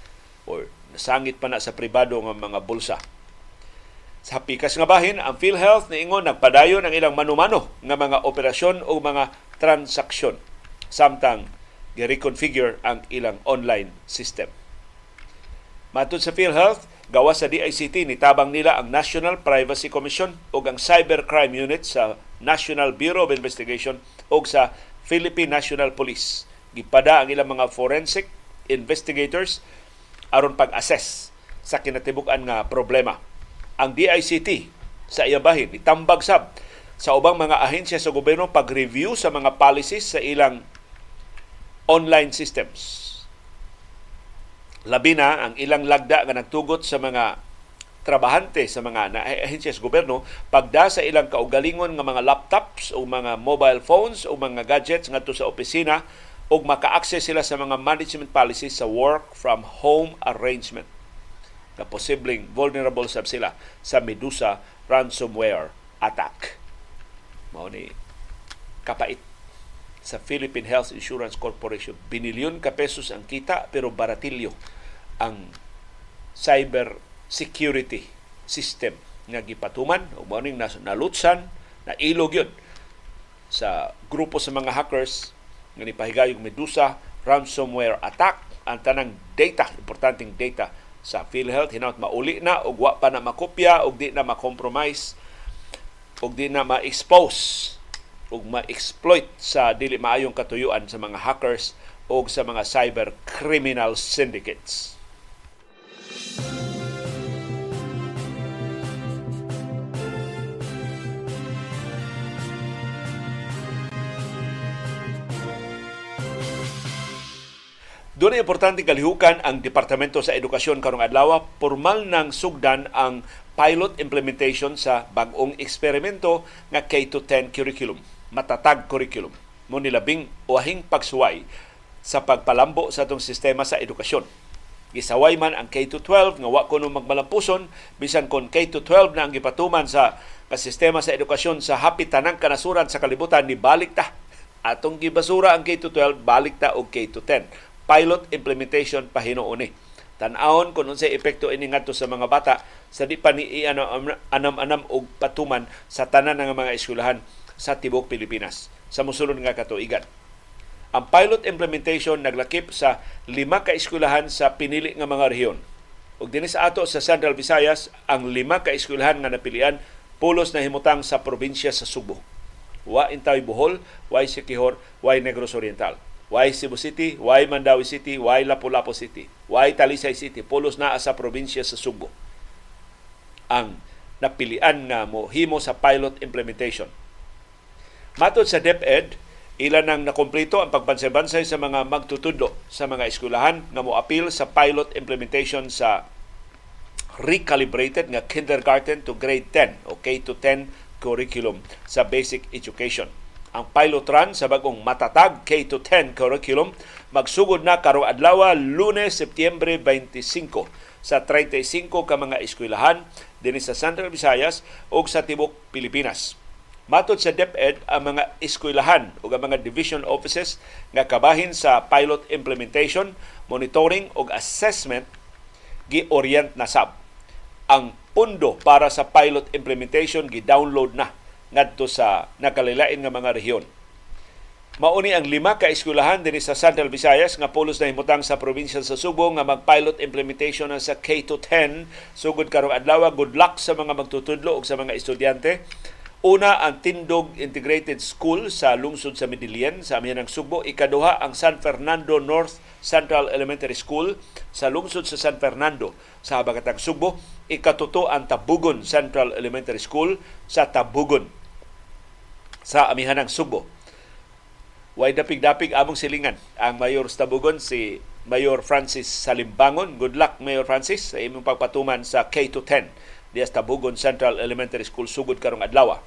Or nasangit pa na sa pribado nga mga bulsa sa pikas nga bahin ang PhilHealth niingon nagpadayon ang ilang manumano nga mga operasyon o mga transaksyon samtang gi-reconfigure ang ilang online system Matod sa PhilHealth, gawas sa DICT nitabang nila ang National Privacy Commission ug ang Cybercrime Unit sa National Bureau of Investigation ug sa Philippine National Police. Gipada ang ilang mga forensic investigators aron pag-assess sa kinatibuk-an nga problema. Ang DICT sa iyabahin itambag sab sa ubang mga ahensya sa gobyerno pag-review sa mga policies sa ilang online systems. Labi na ang ilang lagda nga nagtugot sa mga trabahante sa mga ahensya sa gobyerno pagda sa ilang kaugalingon nga mga laptops o mga mobile phones o mga gadgets ngadto sa opisina ug maka-access sila sa mga management policies sa work from home arrangement na posibleng vulnerable sab sila sa Medusa ransomware attack. Mao ni kapait sa Philippine Health Insurance Corporation. Binilyon ka pesos ang kita pero baratilyo ang cyber security system nga gipatuman o mo ning nalutsan na ilog yun sa grupo sa mga hackers nga nipahigayong Medusa ransomware attack ang tanang data importanteng data sa PhilHealth hinaut mauli na ug wa pa na makopya ug di na ma-compromise ug di na ma-expose ug ma-exploit sa dili maayong katuyuan sa mga hackers o sa mga cyber criminal syndicates. Doon ay importante kalihukan ang Departamento sa Edukasyon karong adlaw formal nang sugdan ang pilot implementation sa bag-ong eksperimento nga K-10 curriculum matatag curriculum mo nilabing uahing pagsuway sa pagpalambo sa atong sistema sa edukasyon. Gisaway man ang K-12 nga wa kuno magmalampuson bisan kon K-12 na ang gipatuman sa sistema sa edukasyon sa hapit tanang kanasuran sa kalibutan ni balik ta. Atong gibasura ang K-12 balik ta og K-10. Pilot implementation pahinuon ni. Tan-awon kung unsay epekto ini ngadto sa mga bata sa di pa ni anam-anam og patuman sa tanan ng mga eskwelahan sa tibok Pilipinas sa musulod nga katuigan. Ang pilot implementation naglakip sa lima ka eskwelahan sa pinili nga mga rehiyon. Ug dinhi sa ato sa Central Visayas, ang lima ka eskwelahan nga napilian pulos na himutang sa probinsya sa Subo. Wa intay Bohol, wa Siquijor, wa Negros Oriental. Wa Cebu City, wa Mandawi City, wa Lapu-Lapu City, wa Talisay City, pulos na sa probinsya sa Subo. Ang napilian nga mo himo sa pilot implementation. Matod sa DepEd, ilan nang nakomplito ang pagbansay-bansay sa mga magtutudlo sa mga eskwelahan nga mo-appeal sa pilot implementation sa recalibrated nga kindergarten to grade 10 o K-10 curriculum sa basic education. Ang pilot run sa bagong matatag K-10 curriculum magsugod na karong adlaw Lunes, Setyembre 25 sa 35 ka mga eskwelahan dinhi sa Central Visayas ug sa tibok Pilipinas. Matod sa DepEd, ang mga eskwelahan o ang mga division offices nga kabahin sa pilot implementation, monitoring o assessment gi-orient na sab. Ang pundo para sa pilot implementation gi-download na ngadto sa nakalilain nga mga rehiyon. Mauni ang lima ka eskwelahan dinhi sa Central Visayas nga pulos na himutang sa probinsya sa Subo nga mag-pilot implementation sa K-10 sugod karong adlaw. Good luck sa mga magtutudlo ug sa mga estudyante Una ang Tindog Integrated School sa lungsod sa Midilien sa amihan ng Sugbo. Ikaduha ang San Fernando North Central Elementary School sa lungsod sa San Fernando sa Habagatang Sugbo. Ikatuto ang Tabugon Central Elementary School sa Tabugon sa amihan ng Sugbo. Way dapig-dapig among silingan ang Mayor sa Tabugon si Mayor Francis Salimbangon. Good luck Mayor Francis sa imong pagpatuman sa K-10 diya sa Tabugon Central Elementary School sugod karong adlaw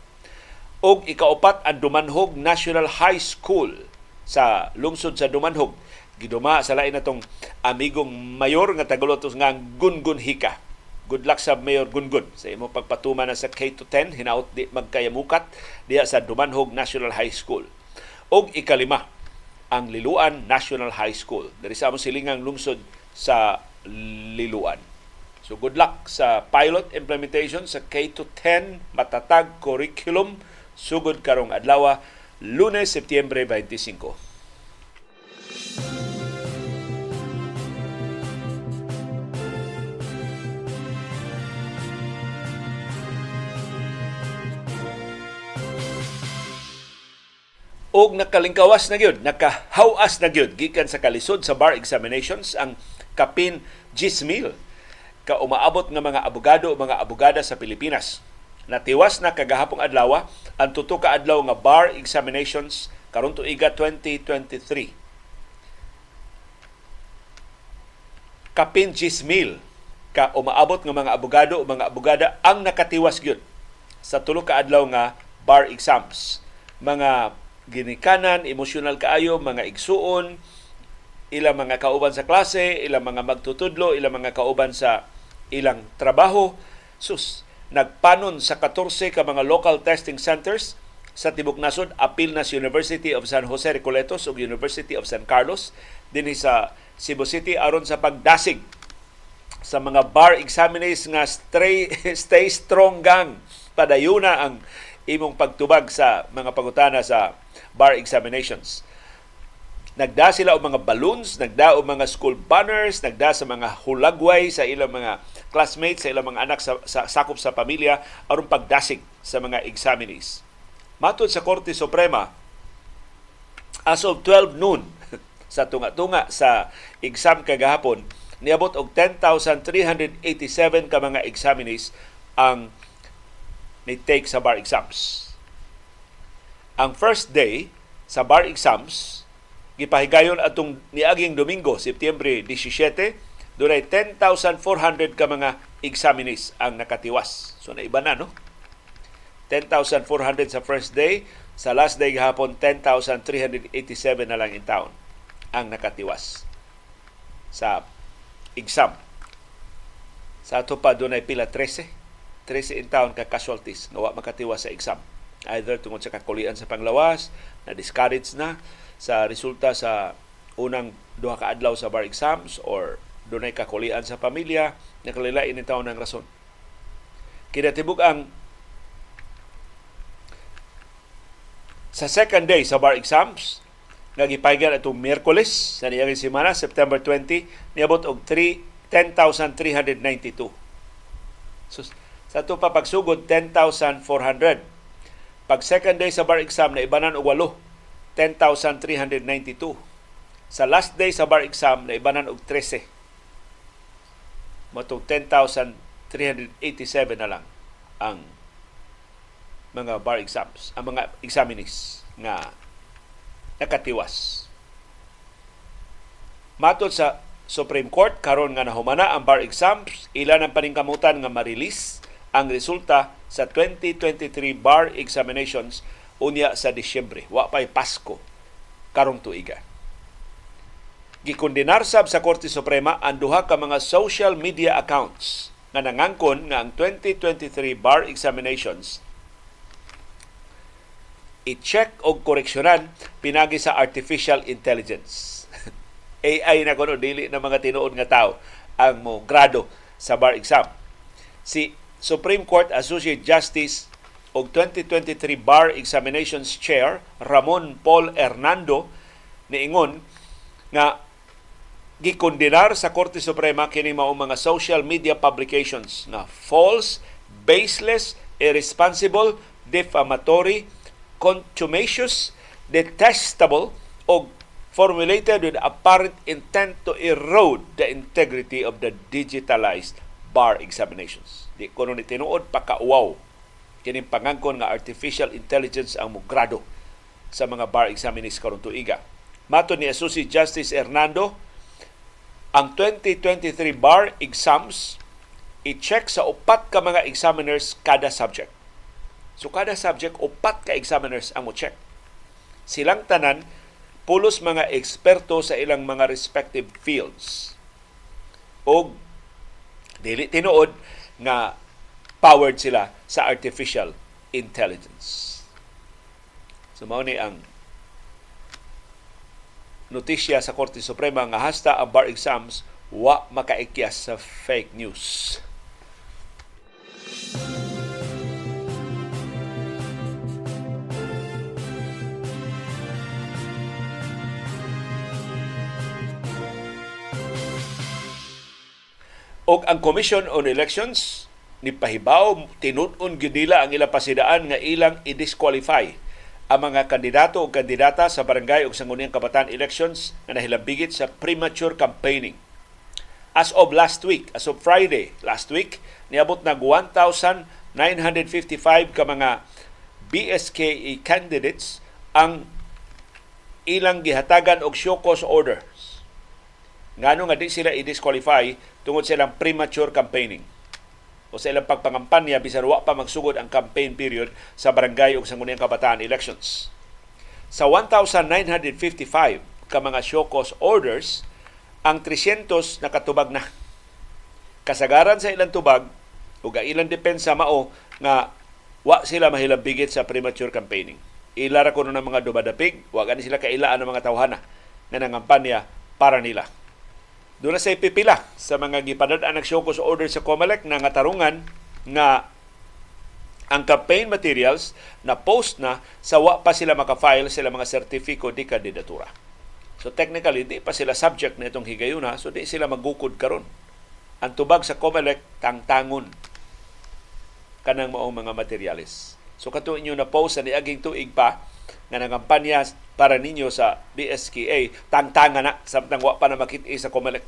og ikaupat ang Dumanhog National High School sa lungsod sa Dumanhog. Giduma sa lain natong amigong mayor nga tagulotos nga Gungun Hika. Good luck sa Mayor Gungun sa imong pagpatuman sa K-10 hinaut di magkayamukat diya sa Dumanhog National High School. Og ikalima, ang Liluan National High School. Dari sa among silingang lungsod sa Liluan. So good luck sa pilot implementation sa K-10 matatag curriculum sugod karong adlaw Lunes, Setyembre 25. Og nakalingkawas na gyud nakahawas na gyud gikan sa kalisod sa bar examinations ang kapin 10,000 ka umaabot nga mga abogado mga abogada sa Pilipinas. Natiwas na kagahapong adlaw ang tuto ka adlaw nga bar examinations karon tuiga 2023. Kapin 10,000 ka umaabot nga mga abogado mga abogada ang nakatiwas gyud sa tulo ka adlaw nga bar exams. Mga ginikanan, emosyonal kaayo, mga igsuon, ilang mga kauban sa klase, ilang mga magtutudlo, ilang mga kauban sa ilang trabaho. Sus, nagpanon sa 14 ka mga local testing centers sa Tibok Nasod, apil na sa University of San Jose Recoletos ug University of San Carlos dinhi sa Cebu City aron sa pagdasig sa mga bar examinees nga stay, [laughs] stay strong gang padayuna ang imong pagtubag sa mga pangutana sa bar examinations. Nagda sila og mga balloons, nagda og mga school banners, nagda sa mga hulagway sa ilang mga classmates, sa ilang mga anak sa, sa sakop sa pamilya aron pagdasig sa mga examinees. Matod sa Korte Suprema, as of 12 noon [laughs] sa tunga-tunga sa exam kagahapon, niabot og 10,387 ka mga examinees ang ni-take sa bar exams. Ang first day sa bar exams, gipahigayon atong niaging Domingo, Setyembre 17, dunay 10,400 ka mga examinees ang nakatiwas. So naiba na, no? 10,400 sa first day, sa last day gahapon 10,387 na lang in town ang nakatiwas sa exam. Sa ato pa dunay pila 13, 13 in town ka casualties nga wa makatiwas sa exam either tungod sa kakulian sa panglawas, na discourage na sa resulta sa unang duha ka adlaw sa bar exams or dunay kakulian sa pamilya, nakalilain ni taon ng rason. Kinatibuk ang sa second day sa bar exams, nga gipaygan atong Miyerkules sa niyang semana, September 20, niabot og 10,392. So, sa ito pa pagsugod, 10,400 pag second day sa bar exam na ibanan og 8, 10,392. Sa last day sa bar exam na ibanan og 13. Matong 10,387 na lang ang mga bar exams, ang mga examinees nga nakatiwas. Matod sa Supreme Court karon nga nahumana ang bar exams, ilan ang paningkamutan nga ma-release ang resulta sa 2023 bar examinations unya sa Disyembre. Wa pa'y Pasko karong tuiga. Gikondenar sab sa Korte Suprema ang duha ka mga social media accounts nga nangangkon nga ang 2023 bar examinations i-check o koreksyonan pinagi sa artificial intelligence. [laughs] AI na kuno dili na mga tinuod nga tao ang mo grado sa bar exam. Si Supreme Court Associate Justice og 2023 Bar Examinations Chair Ramon Paul Hernando niingon nga gikondenar sa Korte Suprema kini mao mga social media publications na false, baseless, irresponsible, defamatory, contumacious, detestable o formulated with apparent intent to erode the integrity of the digitalized bar examinations. Di ko ni tinuod pakauwaw kining pangangkon nga artificial intelligence ang mugrado sa mga bar examinees karon tuiga. Mato ni Associate Justice Hernando, ang 2023 bar exams i-check sa upat ka mga examiners kada subject. So kada subject, upat ka examiners ang mo-check. Silang tanan, pulos mga eksperto sa ilang mga respective fields. O Dili tinuod nga powered sila sa artificial intelligence. So mao ni ang notisya sa Korte Suprema nga hasta ang bar exams wa makaikyas sa fake news. Og ang Commission on Elections ni pahibaw tinun-on gyud nila ang ilang pasidaan nga ilang i-disqualify ang mga kandidato o kandidata sa barangay o sangguniang kabataan elections na nahilambigit sa premature campaigning. As of last week, as of Friday last week, niabot na 1,955 ka mga BSKE candidates ang ilang gihatagan og show cause orders. Ngano nga di sila i-disqualify tungod sa ilang premature campaigning o sa ilang pagpangampanya bisan wa pa magsugod ang campaign period sa barangay ug sangguniang kabataan elections. Sa 1,955 ka mga cause orders, ang 300 nakatubag na. Kasagaran sa ilang tubag ug ilang depensa mao nga wa sila mahilambigit sa premature campaigning. Ilara ko ng mga dumadapig, wa gani sila kailaan ng mga tawhana na nangampanya para nila. Doon na sa ipipila sa mga gipadadaan ng Shokos order sa COMELEC na nga tarungan nga ang campaign materials na post na sa wa pa sila makafile sila mga sertifiko di kandidatura. So technically, di pa sila subject na itong higayuna, so di sila magukod karon. Ang tubag sa COMELEC, tangtangon kanang maong mga materials. So kato inyo na post sa niaging tuig pa, nga nangampanya para ninyo sa BSKA, tangtanga na samtang wa pa na makit sa COMELEC.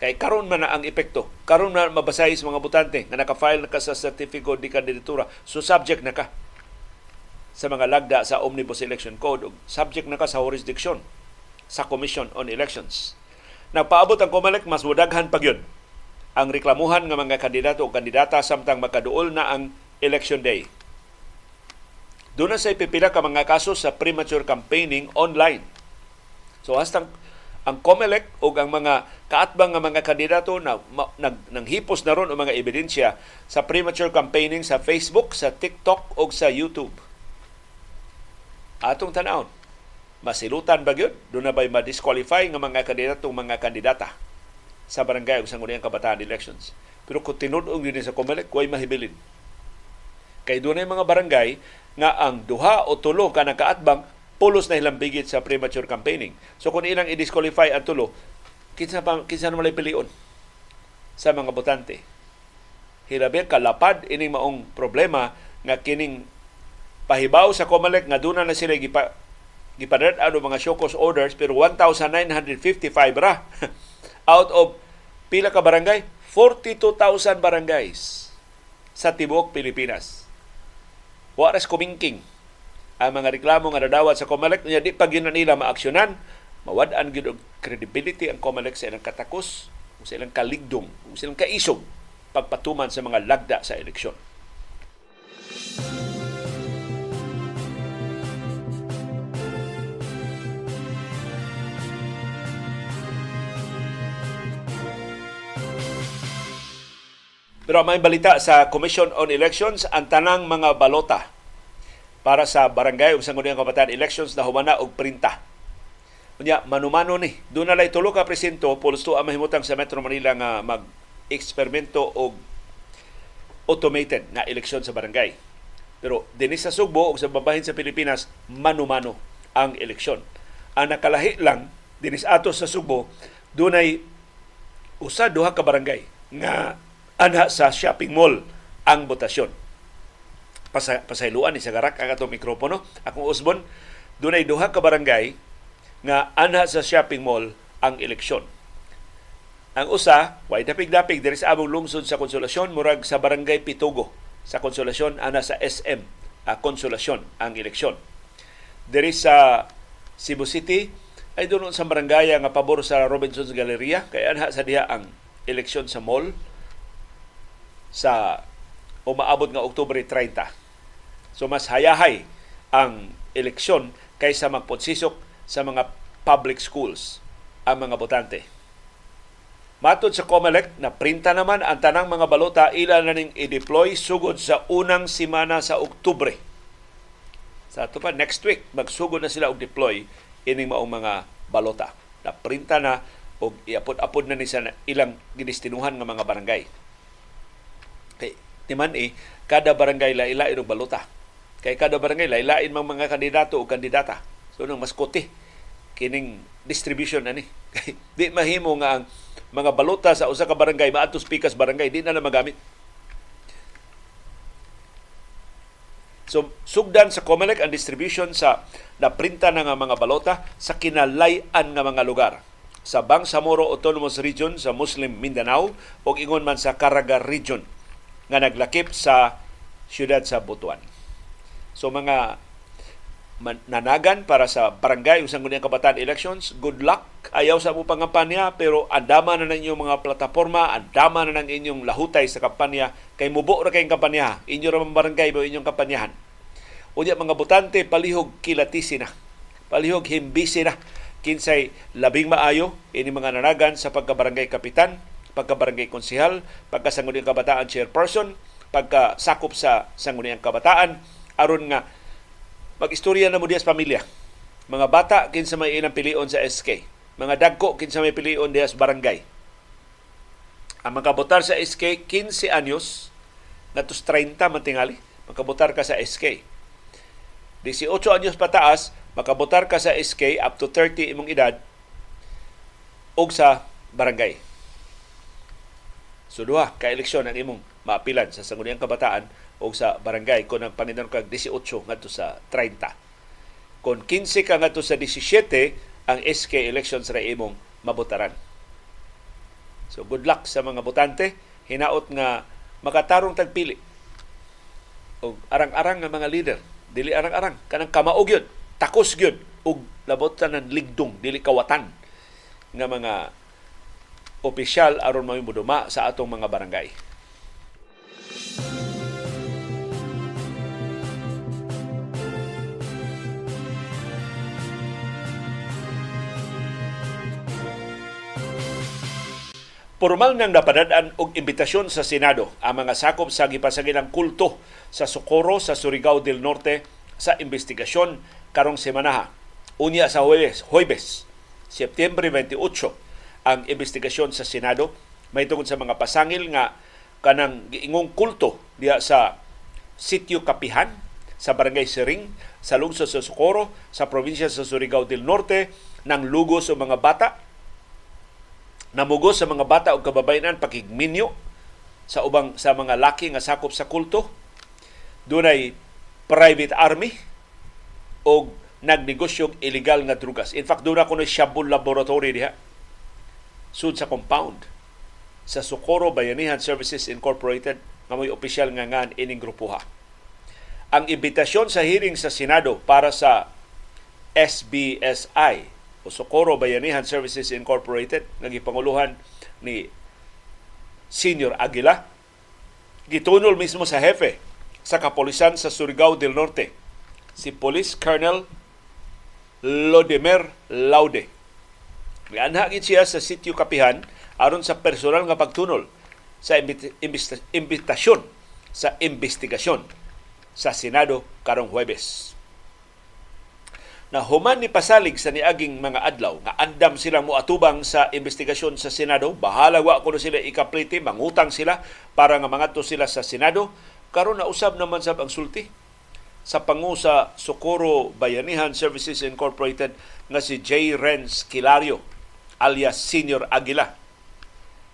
Kay karon man na ang epekto. Karon na mabasay sa mga butante nga naka-file na ka sa certificate di kandidatura. So subject na ka sa mga lagda sa Omnibus Election Code subject na ka sa jurisdiction sa Commission on Elections. Nagpaabot ang COMELEC mas mudaghan pa gyud ang reklamuhan nga mga kandidato o kandidata samtang makaduol na ang election day doon sa ipipila ka mga kaso sa premature campaigning online. So hastang ang COMELEC o ang mga kaatbang nga mga kandidato na nag nanghipos na ron o mga ebidensya sa premature campaigning sa Facebook, sa TikTok o sa YouTube. Atong tanawon, masilutan ba gyud? Doon na ba'y ma-disqualify nga mga kandidato mga kandidata sa barangay o sa nguniyang kabataan elections. Pero kung tinudong din sa COMELEC, huwag mahibilin. Kay doon mga barangay nga ang duha o tulo ka nakaatbang pulos na ilang bigit sa premature campaigning. So kung ilang i-disqualify ang tulo, kinsa pa kinsa naman pilion sa mga botante. Hirabi kalapad ini maong problema nga kining pahibaw sa COMELEC nga duna na sila gipa gipadad ano mga showcause orders pero 1,955 ra [laughs] out of pila ka barangay 42,000 barangays sa tibuok Pilipinas Waras kumingking ang mga reklamo nga nadawat sa COMELEC nya di pa nila maaksyonan mawad-an gyud og credibility ang COMELEC sa ilang katakos o sa ilang kaligdong o sa ilang kaisog pagpatuman sa mga lagda sa eleksyon. Pero may balita sa Commission on Elections, ang tanang mga balota para sa barangay ug sangguniang kabataan elections na humana og printa. Unya manumano ni, doon na lay tulo ka presinto pulsto ang mahimutang sa Metro Manila nga mag eksperimento og automated na eleksyon sa barangay. Pero dinis sa Sugbo ug sa babahin sa Pilipinas, manumano ang eleksyon. Ang nakalahi lang dinis ato sa Sugbo, dunay usa duha ka barangay nga anha sa shopping mall ang botasyon. Pasa, pasayluan ni Sagarak ang atong mikropono. Akong usbon, dunay duha ka barangay nga anha sa shopping mall ang eleksyon. Ang usa, way dapig-dapig diri sa among lungsod sa Konsolasyon murag sa barangay Pitugo sa Konsolasyon ana sa SM a Konsolasyon ang eleksyon. Diri sa Cebu City ay doon sa barangay nga pabor sa Robinson's Galleria kay anha sa diha ang eleksyon sa mall sa umaabot nga Oktubre 30. So mas hayahay ang eleksyon kaysa magpotsisok sa mga public schools ang mga botante. Matod sa COMELEC, na printa naman ang tanang mga balota ila na ning i-deploy sugod sa unang simana sa Oktubre. Sa ato pa, next week, magsugod na sila og deploy ining maong mga balota. Na printa na og iapod-apod na ni sa ilang ginistinuhan nga mga barangay. Kay timan eh, kada barangay lain-lain og balota. Kay kada barangay lain-lain mga mga kandidato o kandidata. So nang maskuti kining distribution ani. [laughs] di mahimo nga ang mga balota sa usa ka barangay maadto pikas barangay di na na magamit. So sugdan sa COMELEC ang distribution sa naprinta na nga mga balota sa kinalayan nga mga lugar sa Bangsamoro Autonomous Region sa Muslim Mindanao o ingon man sa Caraga Region nga naglakip sa siyudad sa Butuan. So mga nanagan para sa barangay usang Sangguniang Kabataan elections. Good luck. Ayaw sa mo pangampanya pero andama na ng inyong mga plataforma, andama na ng inyong lahutay sa kampanya kay mubo ra kayong kampanya. Inyo ra barangay ba inyong kampanyahan. Unya mga botante palihog kilatisi na. Palihog himbisi na kinsay labing maayo ini mga nanagan sa pagkabarangay kapitan, pagkabarangay konsehal, pagkasangguniang kabataan chairperson, pagkasakop sa sangguniang kabataan aron nga Mag-istorya na mo diya sa pamilya. Mga bata kinsa may inang pilion sa SK. Mga dagko kinsa may pilion diya sa barangay. Ang makabotar sa SK 15 anyos natus 30 mantingali makabotar ka sa SK. 18 anyos pataas makabotar ka sa SK up to 30 imong edad og sa barangay. So duha ka eleksyon ang imong maapilan sa sangguniang kabataan o sa barangay kung ang panginan kag 18 ngadto sa 30. Kung 15 ka ngadto sa 17 ang SK elections ra imong mabotaran. So good luck sa mga botante, hinaot nga makatarong tagpili. Og arang-arang nga mga leader, dili arang-arang kanang kamaog yun, takos yun og labot ng ligdong, dili kawatan nga mga opisyal aron mamuduma sa atong mga barangay. Formal nang napadadaan og imbitasyon sa Senado ang mga sakop sa gipasagilang kulto sa Socorro sa Surigao del Norte sa investigasyon karong semana. Unya sa Huwebes, Huwebes, September 28, ang investigasyon sa Senado. May tungod sa mga pasangil nga kanang giingong kulto diya sa Sitio Kapihan sa Barangay Siring sa lungsod sa Socorro sa probinsya sa Surigao del Norte nang lugos o mga bata. Namugos sa mga bata o kababayanan pakigminyo sa ubang sa mga laki nga sakop sa kulto. Dunay private army o nagnegosyo illegal nga drugas. In fact, doon ako na Shabul Laboratory diha sud sa compound sa Socorro Bayanihan Services Incorporated nga may opisyal nga ngan ining grupuha. Ang imbitasyon sa hearing sa Senado para sa SBSI o Socorro Bayanihan Services Incorporated nga gipanguluhan ni Senior Aguila gitunol mismo sa hepe sa kapolisan sa Surigao del Norte si Police Colonel Lodemer Laude. Mianha gid siya sa sitio Kapihan aron sa personal nga pagtunol sa imbitasyon sa investigasyon sa Senado karong Huwebes. Na human ni pasalig sa niaging mga adlaw nga andam silang moatubang sa investigasyon sa Senado. Bahala wa kuno sila ikaplite mangutang sila para nga mangadto sila sa Senado. Karon na usab naman sab ang sulti sa pangu sa Socorro Bayanihan Services Incorporated nga si J. Renz Kilario alias Senior Aguila.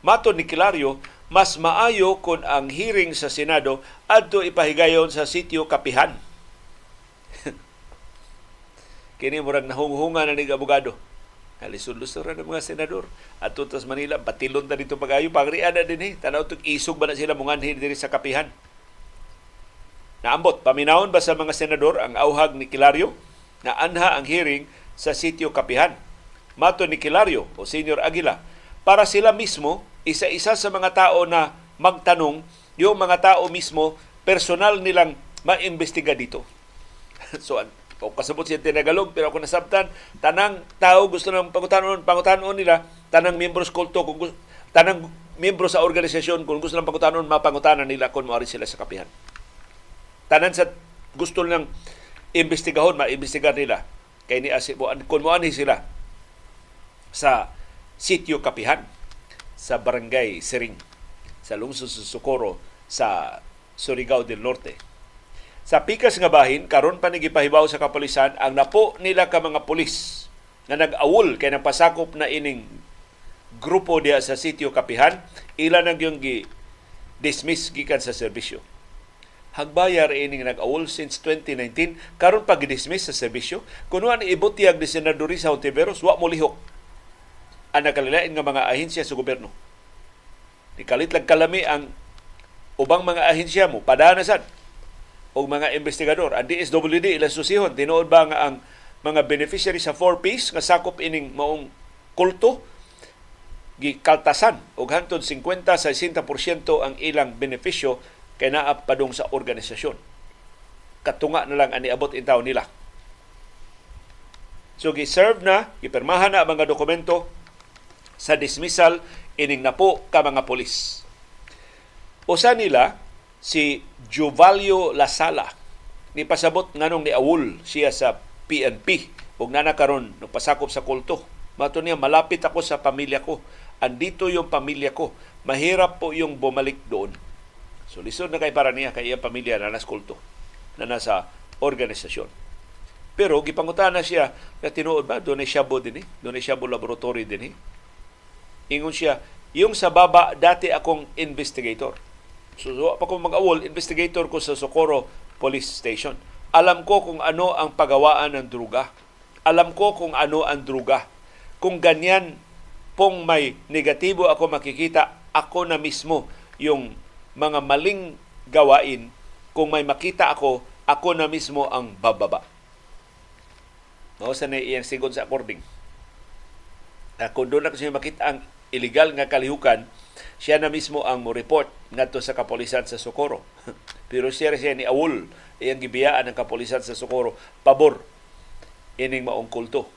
Mato ni Kilario, mas maayo kung ang hearing sa Senado adto ipahigayon sa sitio Kapihan [laughs] kini murag nahunghunga na ni abogado Halisod-lusod ng mga senador. At tutas Manila, batilon na dito pag-ayo. Pagrian na din eh. Tanaw itong isog ba na sila munganhin diri sa kapihan. Naambot, paminawon ba sa mga senador ang auhag ni Kilario na anha ang hearing sa sitio Kapihan? Mato ni Kilario o Senior Aguila, para sila mismo, isa-isa sa mga tao na magtanong, yung mga tao mismo, personal nilang maimbestiga dito. [laughs] so, o kasabot siya tinagalog pero ako nasabtan tanang tao gusto nang pangutanon pangutanon nila tanang membros kulto kung tanang miyembro sa organisasyon kung gusto lang pangutanon mapangutanan nila kung maari sila sa kapihan. Tanan sa gusto lang imbestigahon maimbestigar nila. Kay ni kung moani sila sa sitio kapihan sa barangay Siring sa lungsod sa Socorro sa Surigao del Norte. Sa pikas nga bahin karon pa nigipahibaw sa kapulisan ang napo nila ka mga pulis nga nag-awol kay pasakop na ining grupo diya sa sitio Kapihan. Ila nag yung gi dismiss gikan sa serbisyo. Hagbayar ining nag-awol since 2019 karon pa gi-dismiss sa serbisyo. Kuno an ibutyag ni senador sa Ontiveros wa mo lihok ang nakalilain nga mga ahensya sa gobyerno Nikalit lang kalami ang ubang mga ahensya mo, padana sad o mga investigador. Ang DSWD ilang susihon, tinuod ba nga ang mga beneficiary sa 4Ps nga sakop ining maong kulto gikaltasan og hantod 50 sa 60% ang ilang benepisyo kay naa padung sa organisasyon. Katunga na lang ani abot intaw nila. So gi-serve na, gipermahan na ang mga dokumento sa dismissal ining napo ka mga polis. Usa nila si Jovalio Lasala ni pasabot nganong ni Awul siya sa PNP ug nana karon nagpasakop sa kulto. Mato niya malapit ako sa pamilya ko. Andito yung pamilya ko. Mahirap po yung bumalik doon. So lisod na kay para niya kay iyang pamilya na nasa kulto na nasa organisasyon. Pero gipangutan na siya na tinuod ba doon ay Shabu din eh. Doon ay Shabu Laboratory din eh. Ingon siya, yung sa baba dati akong investigator So, so pa ko mag-awol, investigator ko sa Socorro Police Station. Alam ko kung ano ang pagawaan ng druga. Alam ko kung ano ang druga. Kung ganyan pong may negatibo ako makikita, ako na mismo yung mga maling gawain. Kung may makita ako, ako na mismo ang bababa. Mao sa na iyang sigon sa according. Kung doon na kasi makita ang illegal nga kalihukan, siya na mismo ang mo report ngadto sa kapolisan sa Socorro. [laughs] Pero siya siya ni Awol, iyang gibiyaan ng kapolisan sa Socorro, pabor ining maong kulto.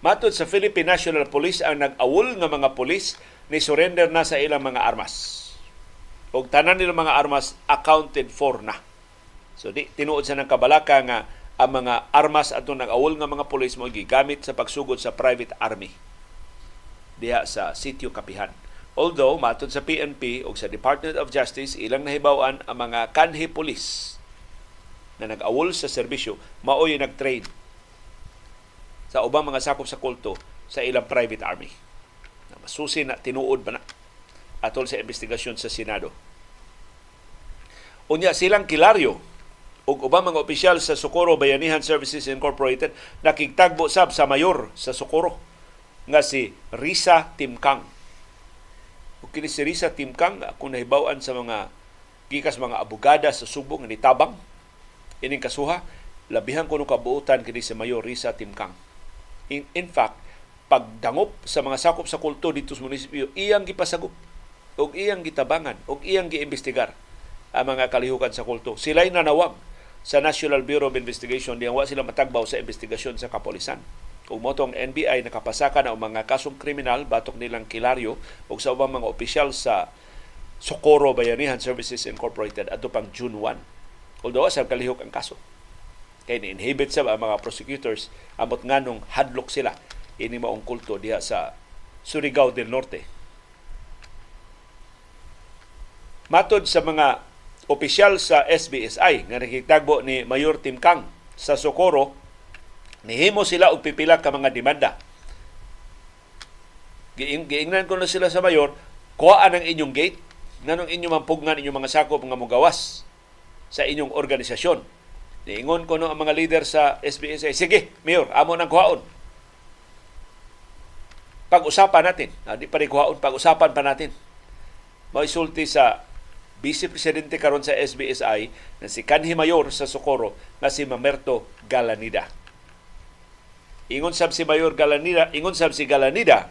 Matod sa Philippine National Police ang nag-awol nga mga polis ni surrender na sa ilang mga armas. Og tanan nilang mga armas accounted for na. So di tinuod sa nang kabalaka nga ang mga armas ato nag-awol nga mga polis mo gigamit sa pagsugod sa private army diha sa sitio Kapihan. Although, matod sa PNP o sa Department of Justice, ilang nahibawan ang mga kanhi polis na nag-awol sa serbisyo, maoy nag-train sa ubang mga sakop sa kulto sa ilang private army. Na masusi na tinuod ba na atol sa investigasyon sa Senado. Unya silang kilaryo ug ubang mga opisyal sa Socorro Bayanihan Services Incorporated nakigtagbo sab sa mayor sa Socorro nga si Risa Timkang o kini si Risa Timkang ako nahibawan sa mga gikas mga abogada sa Subo nga nitabang ining kasuha labihan ko no kabuutan kini si Mayor Risa Timkang. In, in fact, pagdangop sa mga sakop sa kulto dito sa munisipyo, iyang gipasagop o iyang gitabangan o iyang giimbestigar ang mga kalihukan sa kulto. Sila'y nanawag sa National Bureau of Investigation diyan wa sila matagbaw sa investigasyon sa kapolisan ug motong NBI nakapasaka na mga kasong kriminal batok nilang kilaryo ug sa ubang mga opisyal sa Socorro Bayanihan Services Incorporated adto pang June 1. Although sa kalihok ang kaso. Kay ni-inhibit sa mga prosecutors amot nganong hadlok sila ini maong kulto diha sa Surigao del Norte. Matod sa mga opisyal sa SBSI nga nakitagbo ni Mayor Timkang sa Socorro Nihimo sila og pipila ka mga demanda. Giingnan ko na sila sa mayor, kuhaan ang inyong gate, nanong inyong mampugnan inyong mga sakop nga mugawas sa inyong organisasyon. Niingon ko no ang mga leader sa SBSA, sige, mayor, amo nang kuhaon. Pag-usapan natin. Ah, di pa rin kuhaon, pag-usapan pa natin. Maisulti sa Vice Presidente karon sa SBSI na si Kanhi Mayor sa Socorro na si Mamerto Galanida. Ingon sab si Mayor Galanida, ingon sab si Galanida,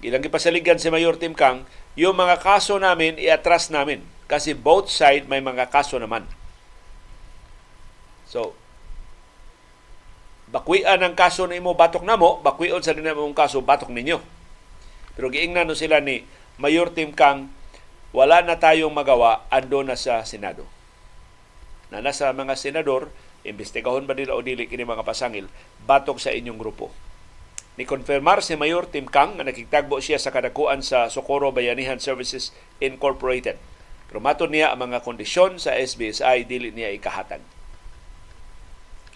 ilang ipasaligan si Mayor Tim Kang, yung mga kaso namin iatras namin kasi both side may mga kaso naman. So, bakwian ang kaso na imo batok namo, bakwion sa dinamong kaso batok ninyo. Pero giingnan no sila ni Mayor Tim Kang, wala na tayong magawa, ando na sa Senado. Na nasa mga senador, imbestigahon ba nila o dili kini mga pasangil, batok sa inyong grupo. Ni konfirmar si Mayor Tim Kang nga nakitagbo siya sa kadakuan sa Socorro Bayanihan Services Incorporated. Pero niya ang mga kondisyon sa SBSI dili niya ikahatag.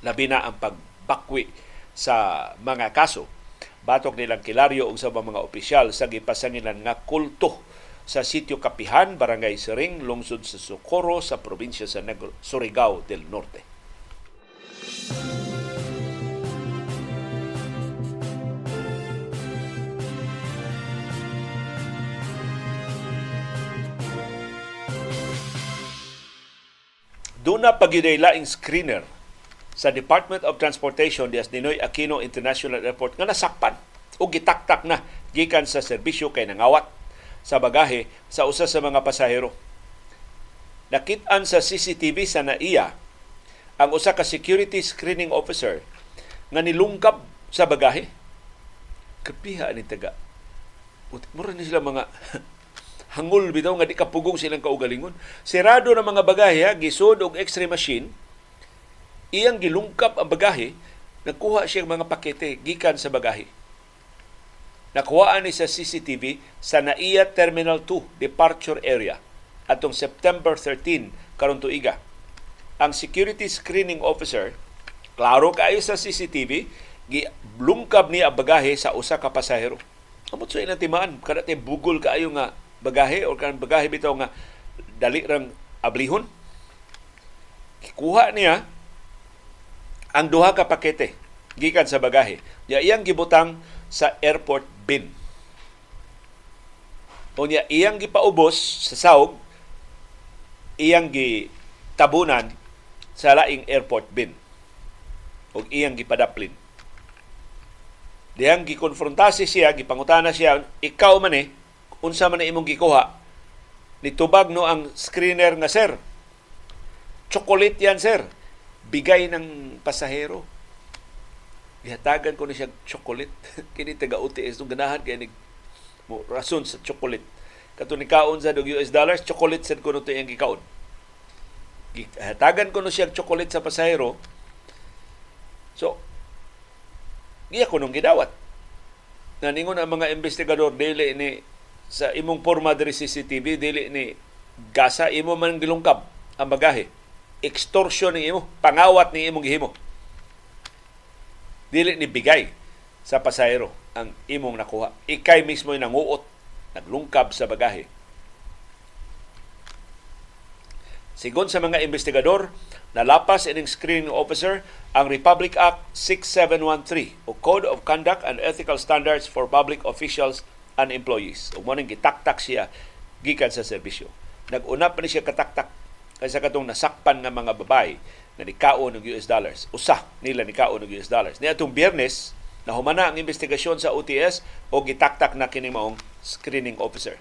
Labi na ang pagbakwi sa mga kaso. Batok nilang kilaryo og sa mga opisyal sa gipasangilan nga kulto sa sitio Kapihan, Barangay Sering, lungsod sa Socorro sa probinsya sa Surigao del Norte. Doon na pagyudaylaing screener sa Department of Transportation dias Ninoy Aquino International Airport nga nasakpan o gitaktak na gikan sa serbisyo kay nangawat sa bagahe sa usa sa mga pasahero. Nakit-an sa CCTV sa NAIA ang usa ka security screening officer nga nilungkab sa bagahe. Kapiha ni taga. Mura ni sila mga [laughs] hangul bitaw nga di kapugong silang kaugalingon. Sirado na mga bagahe, gisod og x-ray machine, iyang gilungkap ang bagahe, nagkuha siya mga pakete gikan sa bagahe. Nakuhaan ni sa CCTV sa NAIA Terminal 2 Departure Area atong September 13 karon tuiga. Ang security screening officer, klaro kaayo sa CCTV, gilungkab niya ang bagahe sa usa ka pasahero. Amot sa ilang timaan, kada bugol kaayo nga bagahe o kan bagahe bitaw nga dali rang ablihon. Kuha niya ang duha ka pakete gikan sa bagahe. Ya iyang gibutang sa airport bin. O niya iyang gipaubos sa sawg iyang gitabunan sa laing airport bin. O iyang gipadaplin. Diyang gikonfrontasi siya, gipangutana siya, ikaw man eh, unsa man imong gikuha nitubag no ang screener nga sir chocolate yan sir bigay ng pasahero Ihatagan ko ni siya chocolate. [laughs] Kini taga UTS nung ganahan kaya ni mo rason sa chocolate. Kato ni kaon sa US dollars, chocolate sad ko no to yung gikaon. Ihatagan ko no siya chocolate sa pasahero. So, iya ko nung gidawat. Naningon ang mga investigador dili ni sa imong forma diri CCTV dili ni gasa imo man gilungkab ang bagahe extortion ni imo pangawat ni imong gihimo dili ni bigay sa pasahero ang imong nakuha ikay mismo nanguot naglungkab sa bagahe Sigon sa mga investigador, nalapas ining screening officer ang Republic Act 6713 o Code of Conduct and Ethical Standards for Public Officials and employees. Mo gitaktak siya gikan sa serbisyo. Nag-una pa ni siya kataktak kaysa katong nasakpan nga mga babay na nikaon ng US dollars. Usa nila nikaon ng US dollars. Ni atong Biyernes, nahumana ang investigasyon sa OTS o gitaktak na kini maong screening officer.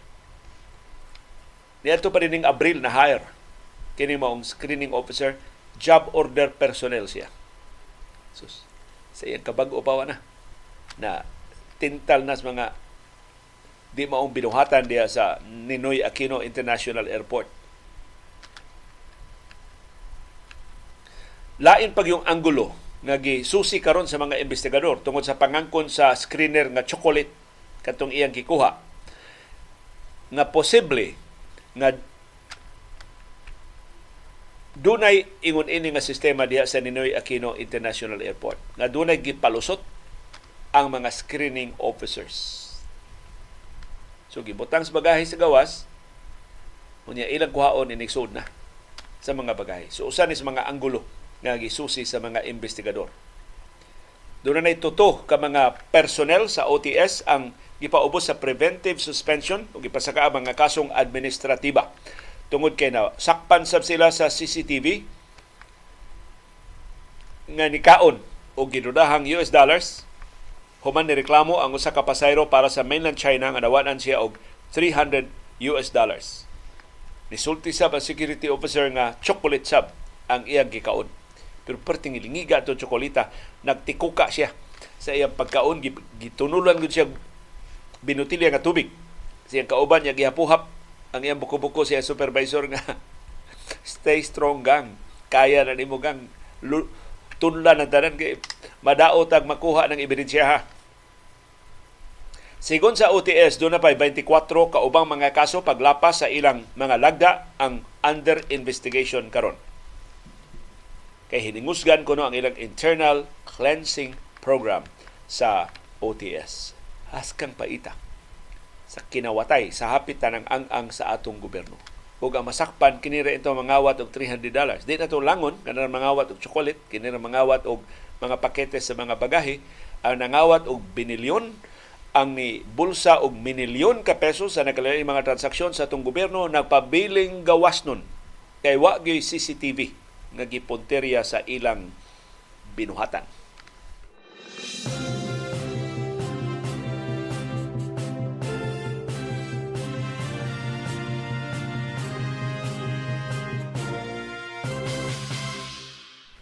Niadto pa rin Abril na hire kini maong screening officer, job order personnel siya. Sus, sa iyang kabag-o pa na na tintal nas mga di maong binuhatan diya sa Ninoy Aquino International Airport. Lain pag yung anggulo nga gisusi karon sa mga investigador tungod sa pangangkon sa screener nga chocolate katong iyang gikuha nga posible nga dunay ingon ini nga sistema diha sa Ninoy Aquino International Airport nga dunay gipalusot ang mga screening officers So gibutang sa bagahe sa gawas, unya ilang kuhaon inisod na sa mga bagahe. So usa ni sa mga anggulo nga gisusi sa mga investigador. Doon na tuto ka mga personnel sa OTS ang gipaubos sa preventive suspension o gipasaka ang mga kasong administratiba. Tungod kay na sakpan sab sila sa CCTV nga nikaon o ginudahang US dollars human ni reklamo ang usa ka pasayro para sa mainland China nga nawanan siya og 300 US dollars. Nisulti sa security officer nga chocolate sab ang iyang gikaon. Pero perting ilingiga to chokolita, nagtikuka siya sa iyang pagkaon, gitunulan gud siya binutilya nga tubig. Siyang kauban niya gihapuhap ang iyang buko-buko siya supervisor nga stay strong gang. Kaya na nimo gang tunlan ng tanan kay madaot ang makuha ng ebidensya ha. Sigon sa OTS, doon na pa 24 kaubang mga kaso paglapas sa ilang mga lagda ang under investigation karon. Kay hiningusgan ko no ang ilang internal cleansing program sa OTS. Haskang paita sa kinawatay sa hapit ng ang-ang sa atong gobyerno. Ug ang masakpan kini ra ito mangawat og 300 dollars. Di na to langon kanang mangawat og chocolate, kini ra mangawat og mga pakete sa mga bagahe, ang nangawat og binilyon ang ni bulsa og minilyon ka peso sa nagkalain mga transaksyon sa atong gobyerno nagpabiling gawas nun kay wa gyud CCTV nga gipunterya sa ilang binuhatan.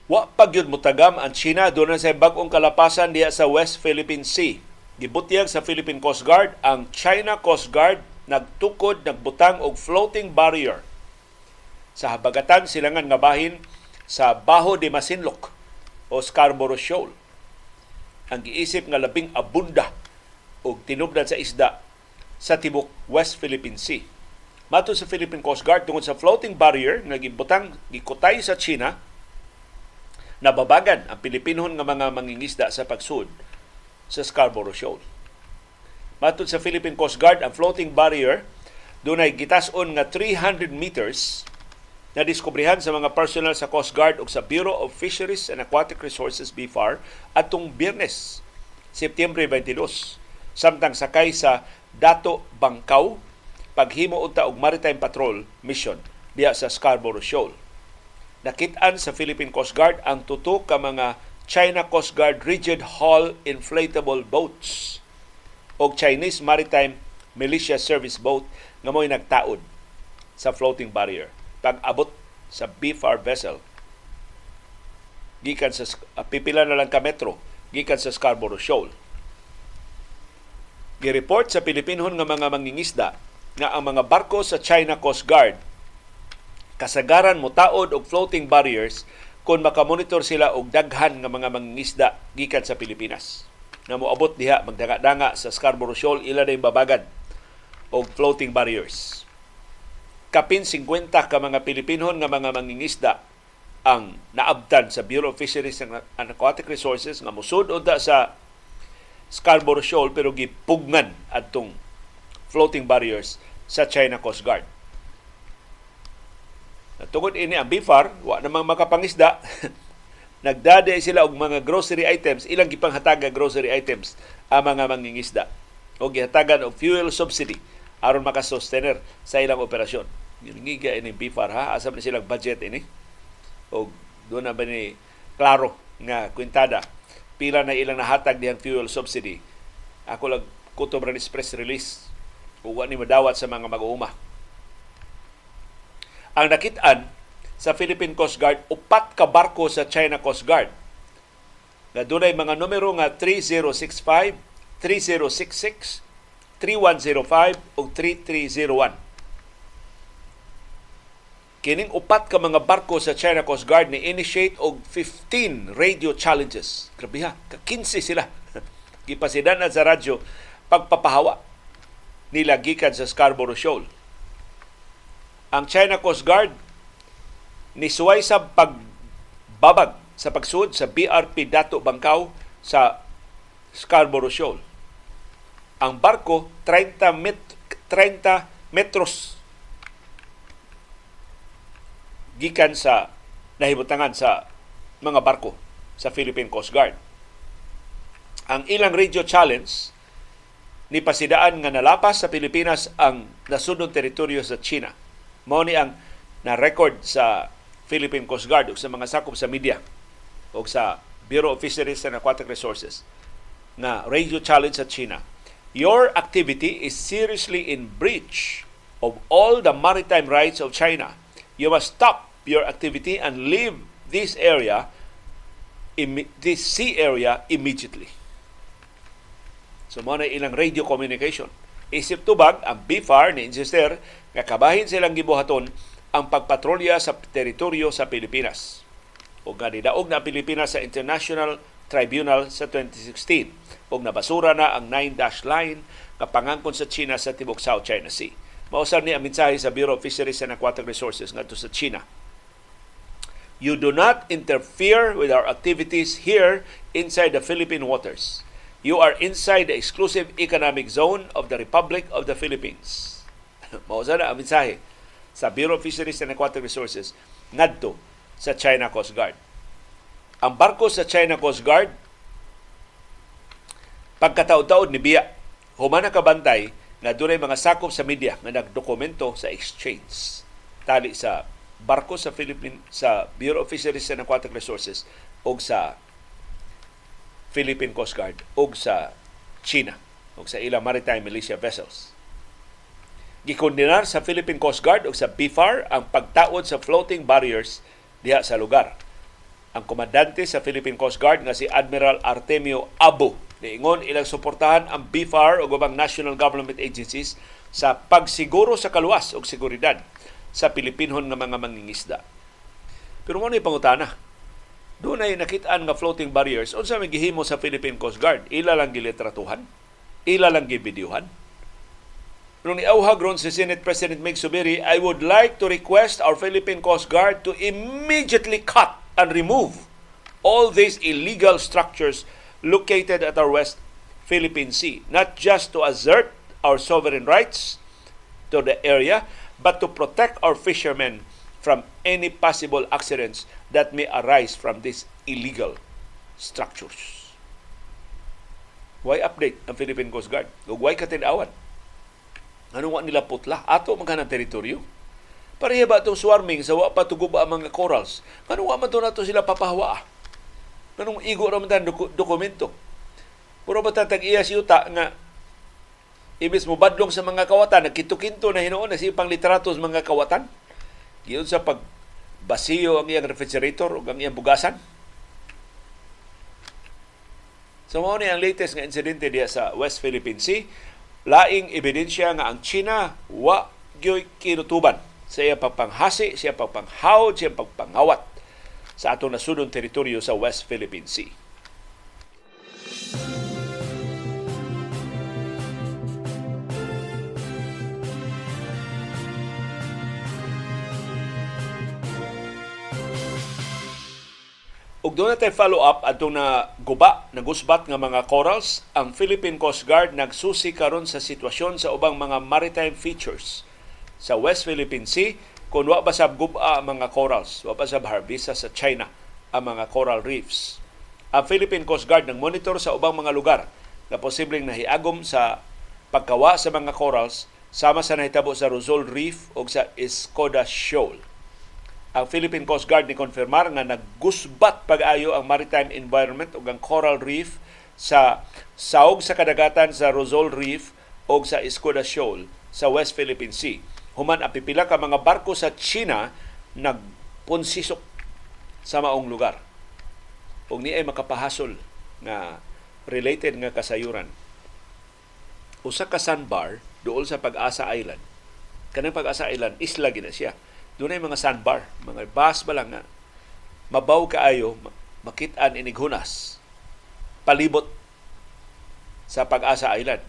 Wa pagyud mutagam ang China doon sa bag-ong kalapasan diya sa West Philippine Sea Gibutyag sa Philippine Coast Guard ang China Coast Guard nagtukod nagbutang og floating barrier sa habagatan silangan nga bahin sa Baho de Masinloc o Scarborough Shoal. Ang giisip nga labing abunda og tinubdan sa isda sa tibok West Philippine Sea. Mato sa Philippine Coast Guard tungod sa floating barrier nga gibutang gikutay sa China nababagan ang Pilipinon nga mga mangingisda sa pagsud sa Scarborough Shoal. Matod sa Philippine Coast Guard, ang floating barrier dunay gitason nga 300 meters na diskubrihan sa mga personnel sa Coast Guard ug sa Bureau of Fisheries and Aquatic Resources BFAR atong Biyernes, Setyembre 22. Samtang sakay sa Dato Bangkaw paghimo unta og maritime patrol mission diya sa Scarborough Shoal. Nakitaan sa Philippine Coast Guard ang tuto ka mga China Coast Guard Rigid Hull Inflatable Boats o Chinese Maritime Militia Service Boat nga mo'y nagtaod sa floating barrier. Pag-abot sa BFAR vessel, gikan sa uh, pipila na lang ka metro gikan sa Scarborough Shoal. Gi-report sa Pilipinon nga mga mangingisda nga ang mga barko sa China Coast Guard kasagaran mo taod og floating barriers kung makamonitor sila og daghan nga mga mangingisda gikan sa Pilipinas na moabot diha magdanga-danga sa Scarborough Shoal ila na babagan og floating barriers. Kapin 50 ka mga Pilipinon nga mga mangingisda ang naabtan sa Bureau of Fisheries and Aquatic Resources nga musud unta sa Scarborough Shoal pero gipugnan adtong floating barriers sa China Coast Guard. Tungod ini ang BIFAR, wa namang makapangisda. [laughs] Nagdade sila og mga grocery items, ilang gipanghataga grocery items ang mga mangingisda. O gihatagan og fuel subsidy aron makasustener sa ilang operasyon. Giningiga ini BIFAR ha, asam ni silang budget ini. O doon na ba ni klaro nga kwintada pila na ilang nahatag diyang fuel subsidy. Ako lang kutob press release. Ug ni madawat sa mga mag-uuma ang nakitaan sa Philippine Coast Guard upat ka barko sa China Coast Guard nga dunay mga numero nga 3065, 3066, 3105 ug 3301. Kining upat ka mga barko sa China Coast Guard ni initiate og 15 radio challenges. Grabe ha, ka 15 sila. [laughs] Gipasidan sa radyo pagpapahawa nila gikan sa Scarborough Shoal ang China Coast Guard nisuway sa pagbabag sa pagsud sa BRP Dato Bangkaw sa Scarborough Shoal. Ang barko 30 met 30 metros gikan sa nahibutangan sa mga barko sa Philippine Coast Guard. Ang ilang radio challenge ni pasidaan nga nalapas sa Pilipinas ang nasunod teritoryo sa China mao ni ang na-record sa Philippine Coast Guard ug sa mga sakop sa media o sa Bureau of Fisheries and Aquatic Resources na radio challenge sa China. Your activity is seriously in breach of all the maritime rights of China. You must stop your activity and leave this area this sea area immediately. So mo na ilang radio communication. Isip tubag ang BFAR ni insister nga kabahin silang gibuhaton ang pagpatrolya sa teritoryo sa Pilipinas. O nga nidaog na Pilipinas sa International Tribunal sa 2016 o nabasura na ang 9-dash line nga pangangkon sa China sa tibok South China Sea. Mausar ni ang mensahe sa Bureau of Fisheries and Aquatic Resources ngadto sa China. You do not interfere with our activities here inside the Philippine waters. You are inside the exclusive economic zone of the Republic of the Philippines. Mausar na ang mensahe sa Bureau of Fisheries and Aquatic Resources ngadto sa China Coast Guard. Ang barko sa China Coast Guard pagkataod-taod ni Biya human na kabantay nga dunay mga sakop sa media nga nagdokumento sa exchange tali sa barko sa Philippine sa Bureau of Fisheries and Aquatic Resources o sa Philippine Coast Guard o sa China o sa ilang maritime militia vessels. Gikondenar sa Philippine Coast Guard o sa BFAR ang pagtaod sa floating barriers diha sa lugar. Ang komandante sa Philippine Coast Guard nga si Admiral Artemio Abo Niingon ilang suportahan ang BFAR o gubang national government agencies sa pagsiguro sa kaluwas o seguridad sa Pilipinhon nga mga mangingisda. Pero mo ni pangutana, doon ay nakitaan nga floating barriers unsa may gihimo sa Philippine Coast Guard ila lang gilitratuhan ila lang gibidyuhan Nung niauhag ron si Senate President Mig Subiri, I would like to request our Philippine Coast Guard to immediately cut and remove all these illegal structures located at our West Philippine Sea, not just to assert our sovereign rights to the area, but to protect our fishermen from any possible accidents that may arise from these illegal structures. Why update ang Philippine Coast Guard? Why katinawan? Ano wa nila putla? Ato mga teritoryo. Pareha ba itong swarming sa wa patuguba ang mga corals? Ano wa man to sila papahawa? Kanong igo ra man doku- dokumento. Puro ba tatag iya si Uta nga ibis mo badlong sa mga kawatan, nagkinto-kinto na hinuon na si pang litrato sa mga kawatan. Giyon sa pag basiyo ang iyang refrigerator o ang iyang bugasan. So mao ni ang latest nga insidente diya sa West Philippine Sea. Laing ebidensya nga ang China wa gyoy kinutuban sa iya pagpanghasi, siya pagpanghawd, siya pagpangawat sa atong nasudong teritoryo sa West Philippine Sea. Ug doon natin follow up atong na guba, nagusbat nga mga corals, ang Philippine Coast Guard nagsusi karon sa sitwasyon sa ubang mga maritime features sa West Philippine Sea kung wa ba guba ang mga corals, wa ba harbisa sa China ang mga coral reefs. Ang Philippine Coast Guard nang monitor sa ubang mga lugar na posibleng nahiagom sa pagkawa sa mga corals sama sa nahitabo sa Rizal Reef o sa Escoda Shoal. Ang Philippine Coast Guard ni konfirmar nga naggusbat pag-ayo ang maritime environment ug ang coral reef sa saog sa kadagatan sa Rizal Reef o sa Escoda Shoal sa West Philippine Sea human ang pipila ka mga barko sa China nagpunsisok sa maong lugar. Ug ni ay makapahasol nga related nga kasayuran. Usa ka sandbar duol sa Pag-asa Island. Kanang Pag-asa Island isla gina siya. Doon ay mga sandbar, mga bus ba lang nga mabaw kaayo makit-an inig hunas palibot sa Pag-asa Island.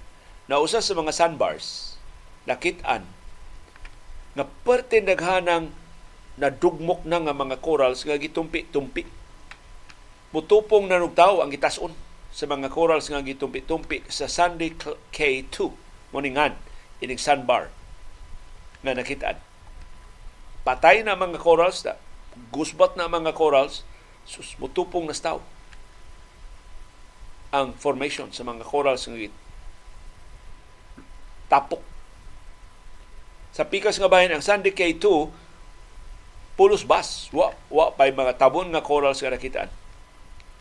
Na usa sa mga sandbars nakit-an nga parte naghanang nadugmok na nga mga corals nga gitumpi-tumpi. Mutupong nanugtaw ang gitason sa mga corals nga gitumpi-tumpi sa Sunday K2 moningan ining sandbar nga nakitaan. Patay na mga corals na gusbat na mga corals sus mutupong na staw. Ang formation sa mga corals nga tapok. Sa pikas nga bahin ang Sandy K2 pulos bas. Wa wa pay mga tabon nga corals nga nakitaan.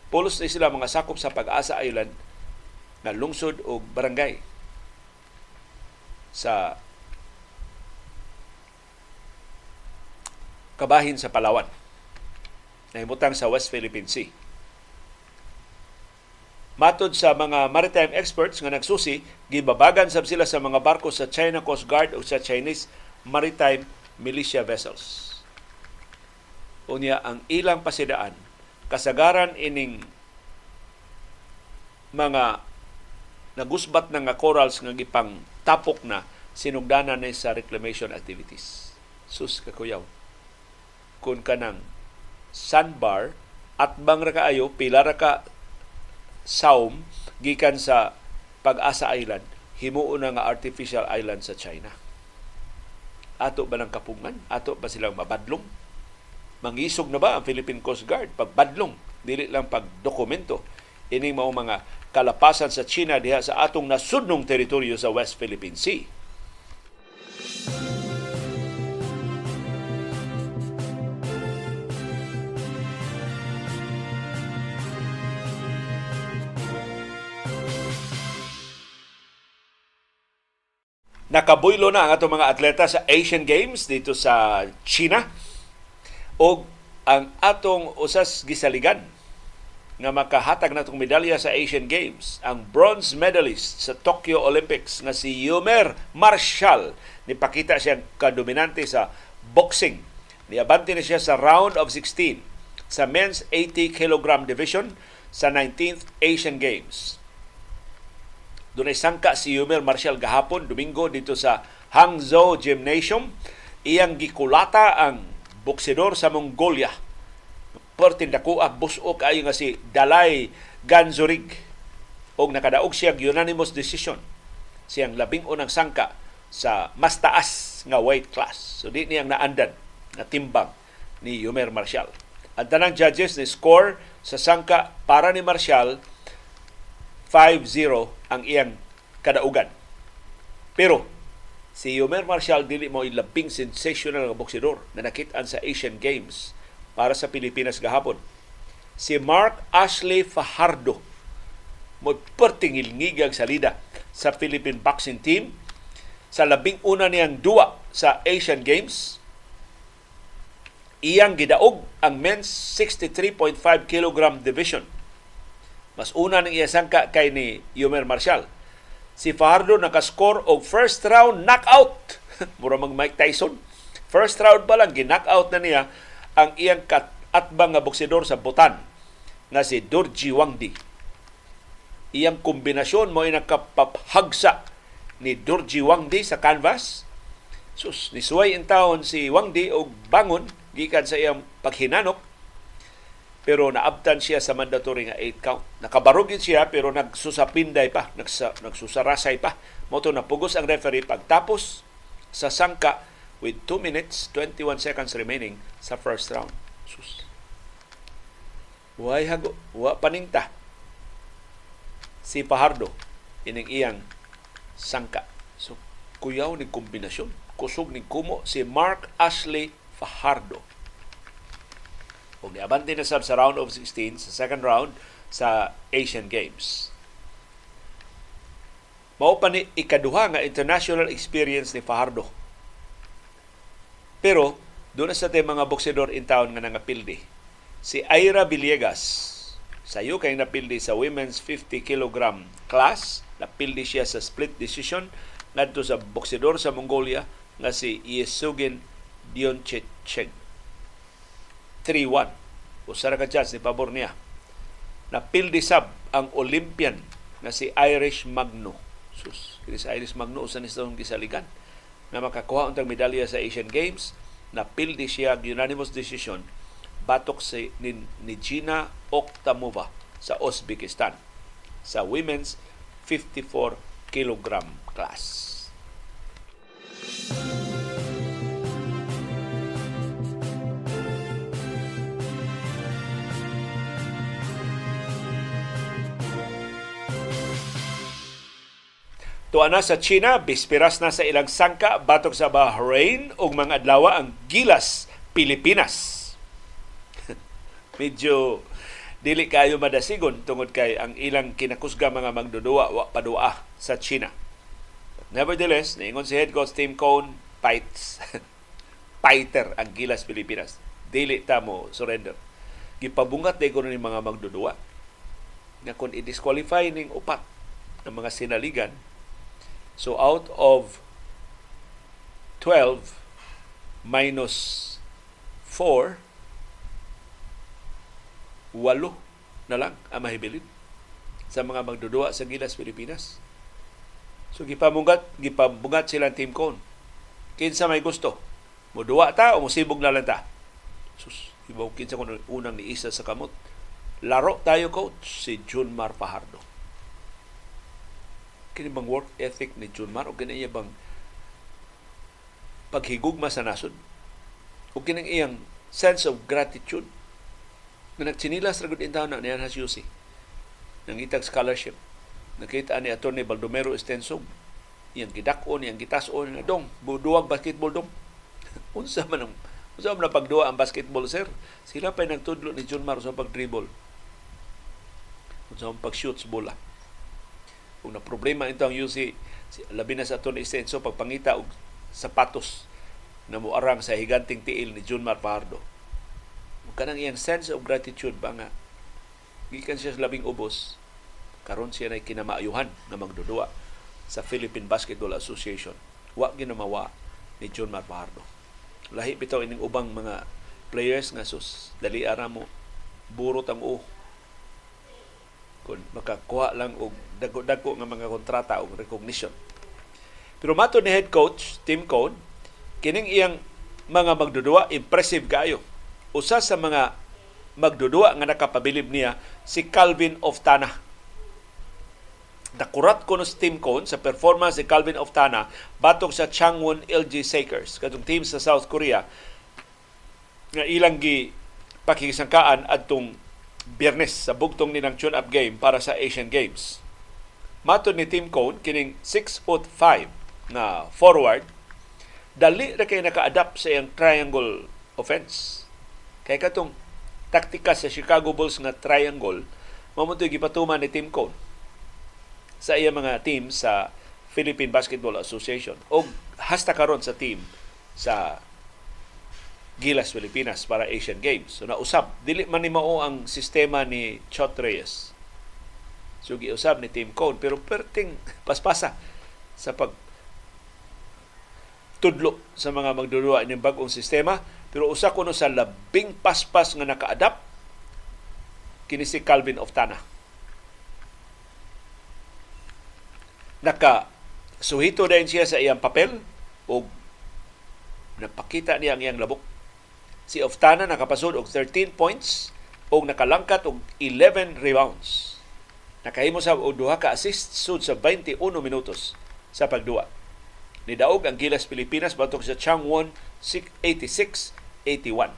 Pulos na sila mga sakop sa Pag-asa Island na lungsod o barangay sa kabahin sa Palawan na himutang sa West Philippine Sea. Matod sa mga maritime experts nga nagsusi, gibabagan sab sila sa mga barko sa China Coast Guard o sa Chinese Maritime Militia Vessels. Unya ang ilang pasidaan kasagaran ining mga nagusbat na nga corals nga gipang tapok na sinugdanan ni sa reclamation activities. Sus kakuyaw. Kung kanang sandbar at bang ra kaayo pila ra ka saum gikan sa Pag-asa Island himuon nga artificial island sa China. Ato ba ng kapungan? Ato ba silang mabadlong? Mangisog na ba ang Philippine Coast Guard? Pagbadlong, dili lang pagdokumento. Ining mao mga kalapasan sa China diha sa atong nasudnong teritoryo sa West Philippine Sea. Nakabuylo na ang atong mga atleta sa Asian Games dito sa China. O ang atong usas gisaligan nga makahatag natong medalya sa Asian Games ang bronze medalist sa Tokyo Olympics nga si Yumer Marshall. Nipakita siya kadominante sa boxing. Niabante na siya sa round of 16 sa men's 80 kg division sa 19th Asian Games Dunay sangka si Yumer Marshall gahapon Domingo dito sa Hangzhou Gymnasium. Iyang gikulata ang boksidor sa Mongolia. Pertin dako ang buso kayo nga si Dalai Ganzurig. Og nakadaog siya unanimous decision. Siyang labing unang sangka sa mas taas nga weight class. So di niyang naandan na timbang ni Yumer Marshall. Ang tanang judges ni score sa sangka para ni Marshall 5-0 ang iyang kadaugan. Pero si Yomer Marshall dili mo ilabing sensational nga boksidor na nakitaan sa Asian Games para sa Pilipinas gahapon. Si Mark Ashley Fajardo mo pertingil ngigag salida sa Philippine boxing team sa labing una niyang duwa sa Asian Games iyang gidaog ang men's 63.5 kg division mas una ng iyasangka kay ni Yumer Marshall. Si Fajardo nakascore og first round knockout. [laughs] Mura mag Mike Tyson. First round pa lang, ginockout na niya ang iyang atbang nga boksidor sa Bhutan na si Dorji Wangdi. Iyang kombinasyon mo ay nakapaphagsa ni Dorji Wangdi sa canvas. Sus, nisuway in taon si Wangdi og bangon gikan sa iyang paghinanok pero naabtan siya sa mandatory nga 8 count. Nakabarugin siya pero nagsusapinday pa, nagsa, nagsusarasay pa. Moto na pugos ang referee pagtapos sa sangka with 2 minutes 21 seconds remaining sa first round. Sus. Why hago, wa paninta. Si Pahardo ining iyang sangka. So kuyaw ni kombinasyon. Kusog ni kumo si Mark Ashley Fajardo ug niabante na sab sa round of 16 sa second round sa Asian Games. Mao pa ni ikaduha nga international experience ni Fajardo. Pero doon sa te mga boksidor in town nga nangapildi. Si Ira Villegas sayo kay napildi sa women's 50 kg class, napildi siya sa split decision ngadto sa boksidor sa Mongolia nga si Yesugin Dionchecheng. 3-1. Usa ka chance ni pabor niya. Napildi sab ang Olympian na si Irish Magno. Sus, kini si Irish Magno usa ni sa gisaligan na makakuha untang medalya sa Asian Games. Napildi siya unanimous decision batok si ni, ni Gina Oktamova sa Uzbekistan sa women's 54 kilogram class. Tuana sa China, bisperas na sa ilang sangka batok sa Bahrain ug mga adlaw ang Gilas, Pilipinas. [laughs] Medyo dili kayo madasigon tungod kay ang ilang kinakusga mga magdudua wa padua sa China. Nevertheless, niingon si head coach Tim Cone, fights. [laughs] Fighter ang Gilas, Pilipinas. Dili ta mo surrender. Gipabungat day ko ni mga magdudua na kung i-disqualify ning upat ng mga sinaligan, so out of 12 minus 4, walo na lang ang mahibilin sa mga magdudua sa Gilas Pilipinas. So gipamungat, gipamungat silang team con. Kinsa may gusto. Muduwa ta o musibog na lang ta. Sus, ibaw kinsa ko unang ni isa sa kamot. Laro tayo coach si Junmar Fajardo. Kini bang work ethic ni Junmar o kini bang paghigugma sa nasod? O kini iyang sense of gratitude na nagtsinilas ra gud intaw na niyan Yusi nang itag scholarship. Nakita ni Attorney Baldomero Estensog iyang gidakon iyang gitason nga dong buduwag basketball dong. [laughs] Unsa man ang unsa man pagduwa ang basketball sir? Sila pa nagtudlo ni John Mar sa pag-dribble. Unsa man pag-shoot sa bola kung na problema ito ang UC labi na sa Attorney Estensog pagpangita og sapatos na muarang sa higanting tiil ni John Mar Pardo kanang iyang sense of gratitude ba nga gikan siya sa labing ubos karon siya na kinamaayuhan nga magdudua sa Philippine Basketball Association. Wa ginamawa ni John Marpardo lahi bitaw ining ubang mga players nga sus dali ara mo burot ang u kung makakuha lang og dagko-dagko nga mga kontrata o recognition pero mato ni head coach Tim Cone kining iyang mga magdudua impressive kayo usa sa mga magdudua nga nakapabilib niya si Calvin Oftana. Nakurat ko no si Team Cone sa performance si Calvin Oftana batok sa Changwon LG Sakers, kadtong team sa South Korea nga ilang gi pakikisangkaan adtong Biyernes sa bugtong nilang tune-up game para sa Asian Games. Matod ni Team Cone, kining 6 foot 5 na forward, dali na kay naka-adapt sa iyang triangle offense Kay katong taktika sa Chicago Bulls nga triangle, mamunto gipatuman ni Tim Cone sa iya mga team sa Philippine Basketball Association o hasta karon sa team sa Gilas Pilipinas para Asian Games. So nausab dili man ni mao ang sistema ni Chot Reyes. So giusab ni Team Cone pero perting paspasa sa pag tudlo sa mga magdudua ng bagong sistema pero usa kuno sa labing paspas nga naka-adapt kini si Calvin Oftana. Naka suhito din siya sa iyang papel o napakita niya ang iyang labok. Si Oftana nakapasod og 13 points o nakalangkat og 11 rebounds. Nakahimo sa og duha ka assist sud sa 21 minutos sa pagduwa. Nidaog ang Gilas Pilipinas batok sa Changwon 86 81.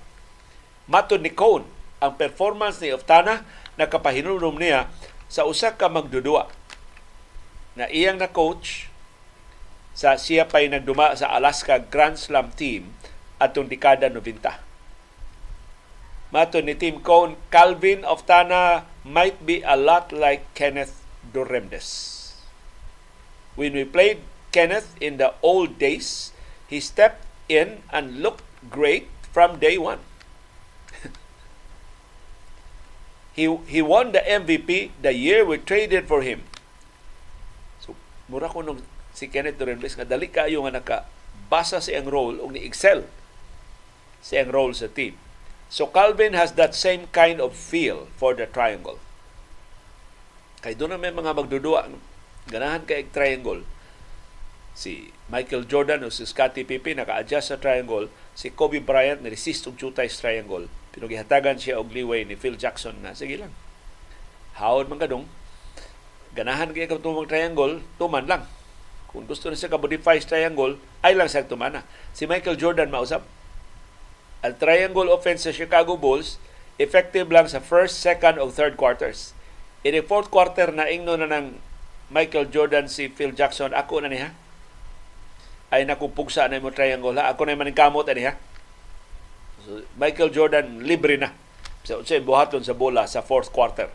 Matod ni Cone, ang performance ni Oftana nakapahinulom niya sa usa ka magdudua na iyang na coach sa siya pa'y nagduma sa Alaska Grand Slam team atong dekada 90. Matod ni Team Cone, Calvin Oftana might be a lot like Kenneth Doremdes. When we played Kenneth in the old days, he stepped in and looked great from day one. [laughs] he, he won the MVP the year we traded for him. So, mura ko nung si Kenneth Dorenbles nga dali kayo nga naka basa sa iyang role o ni-excel sa iyang role sa team. So Calvin has that same kind of feel for the triangle. Kay doon na may mga magdudua. Ganahan kay triangle. Si Michael Jordan o si Scottie Pippen naka-adjust sa triangle. Si Kobe Bryant na-resist og chutay sa triangle. Pero gihatagan siya og leeway ni Phil Jackson na sige lang. Hawod man kadong ganahan kay ka tumang triangle tuman lang. Kung gusto na siya ka-modify sa triangle ay lang sa tumana. Si Michael Jordan mausap ang triangle offense sa Chicago Bulls effective lang sa first, second o third quarters in the fourth quarter na ingno na ng Michael Jordan si Phil Jackson ako na niya ay nakupugsa na mo triangle ha. Ako na maning kamot ani ha. So, Michael Jordan libre na so, buhaton sa bola sa fourth quarter.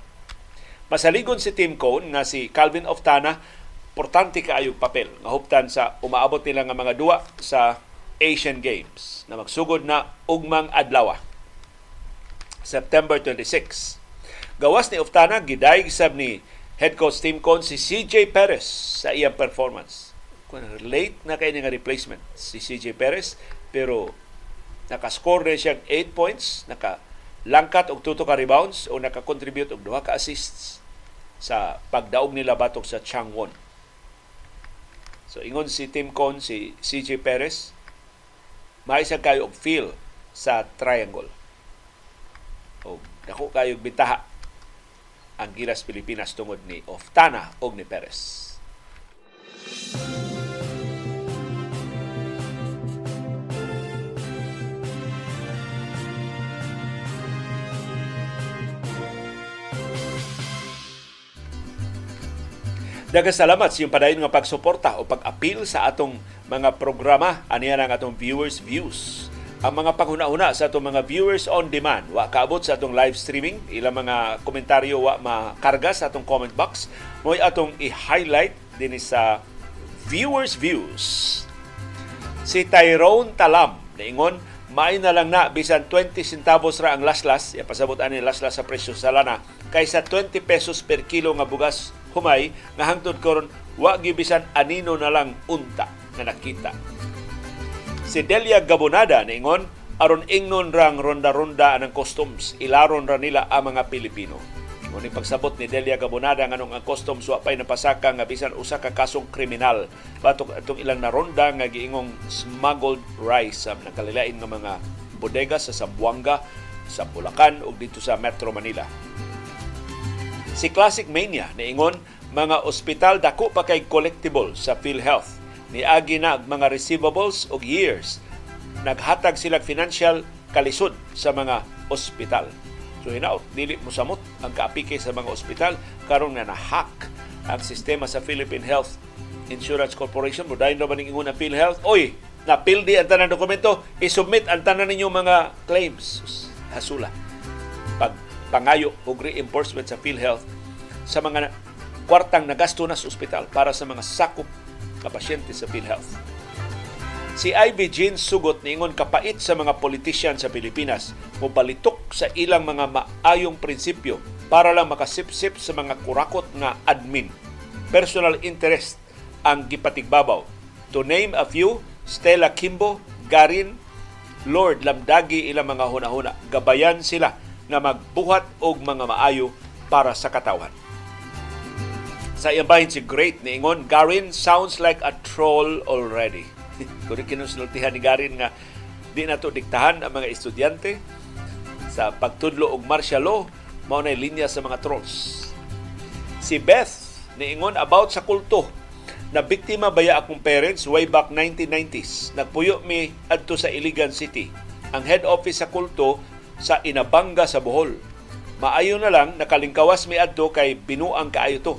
Masaligon si Team Cone nga si Calvin Oftana importante kaayong papel nga huptan sa umaabot nila nga mga duwa sa Asian Games na magsugod na ugmang adlaw September 26. Gawas ni Oftana, gidayeg sab ni head coach Tim Con si CJ Perez sa iyang performance. Kung late na kay nga replacement si CJ Perez, pero nakascore na siya 8 points, naka langkat og tuto ka rebounds o naka-contribute og duha ka assists sa pagdaog nila batok sa Changwon. So ingon si Tim Con, si CJ Perez, maisa kayo og feel sa triangle. O dako kayo bitaha ang Gilas Pilipinas tungod ni Oftana og ni Perez. Daghang salamat sa iyong padayon nga pagsuporta o pag-apil sa atong mga programa. Aniya ang atong viewers views. Ang mga panghuna-una sa atong mga viewers on demand, wa kaabot sa atong live streaming, ilang mga komentaryo wa makarga sa atong comment box, mo'y atong i-highlight din sa viewers views. Si Tyrone Talam, naingon, maay na lang na bisan 20 centavos ra ang laslas, ya pasabot ani laslas sa presyo sa lana, kaysa 20 pesos per kilo nga bugas humay nga hangtod karon wa gibisan anino na lang unta nga nakita. Si Delia Gabonada ningon aron ingnon rang ronda-ronda ang customs ilaron ra nila ang mga Pilipino. Ngunit pagsabot ni Delia Gabonada nganong ang customs wa pay napasaka nga bisan usa ka kasong kriminal batok atong ilang naronda nga giingong smuggled rice sa nakalilain nga mga bodega sa Zamboanga, sa Bulacan ug dito sa Metro Manila. Si Classic Mania niingon mga ospital dako pa kay collectible sa PhilHealth. Niagi na mga receivables og years. Naghatag sila financial kalisod sa mga ospital. So hinaot, dili mo samot ang kaapike sa mga ospital karon nga na-hack ang sistema sa Philippine Health Insurance Corporation. Mudayon naman ng ingon ang PhilHealth. Oy, napildi ang tanang dokumento, isubmit ang tanan ninyo mga claims. Hasula. Pag pangayo og reimbursement sa PhilHealth sa mga kwartang nagasto na sa ospital para sa mga sakop na pasyente sa PhilHealth. Si Ivy Jean Sugot niingon kapait sa mga politician sa Pilipinas balitok sa ilang mga maayong prinsipyo para lang makasipsip sa mga kurakot nga admin. Personal interest ang gipatigbabaw. To name a few, Stella Kimbo, Garin, Lord Lamdagi ilang mga hunahuna. Gabayan sila nga magbuhat og mga maayo para sa katawan. Sa iyang bahin si Great ni Ingon, Garin sounds like a troll already. [laughs] Kung kinusultihan ni Garin nga di na to diktahan ang mga estudyante sa pagtudlo og martial law, mao na linya sa mga trolls. Si Beth niingon about sa kulto na biktima baya akong parents way back 1990s. Nagpuyo mi adto sa Iligan City. Ang head office sa kulto sa Inabanga sa Bohol. Maayo na lang nakalingkawas mi adto kay binuang kaayo to.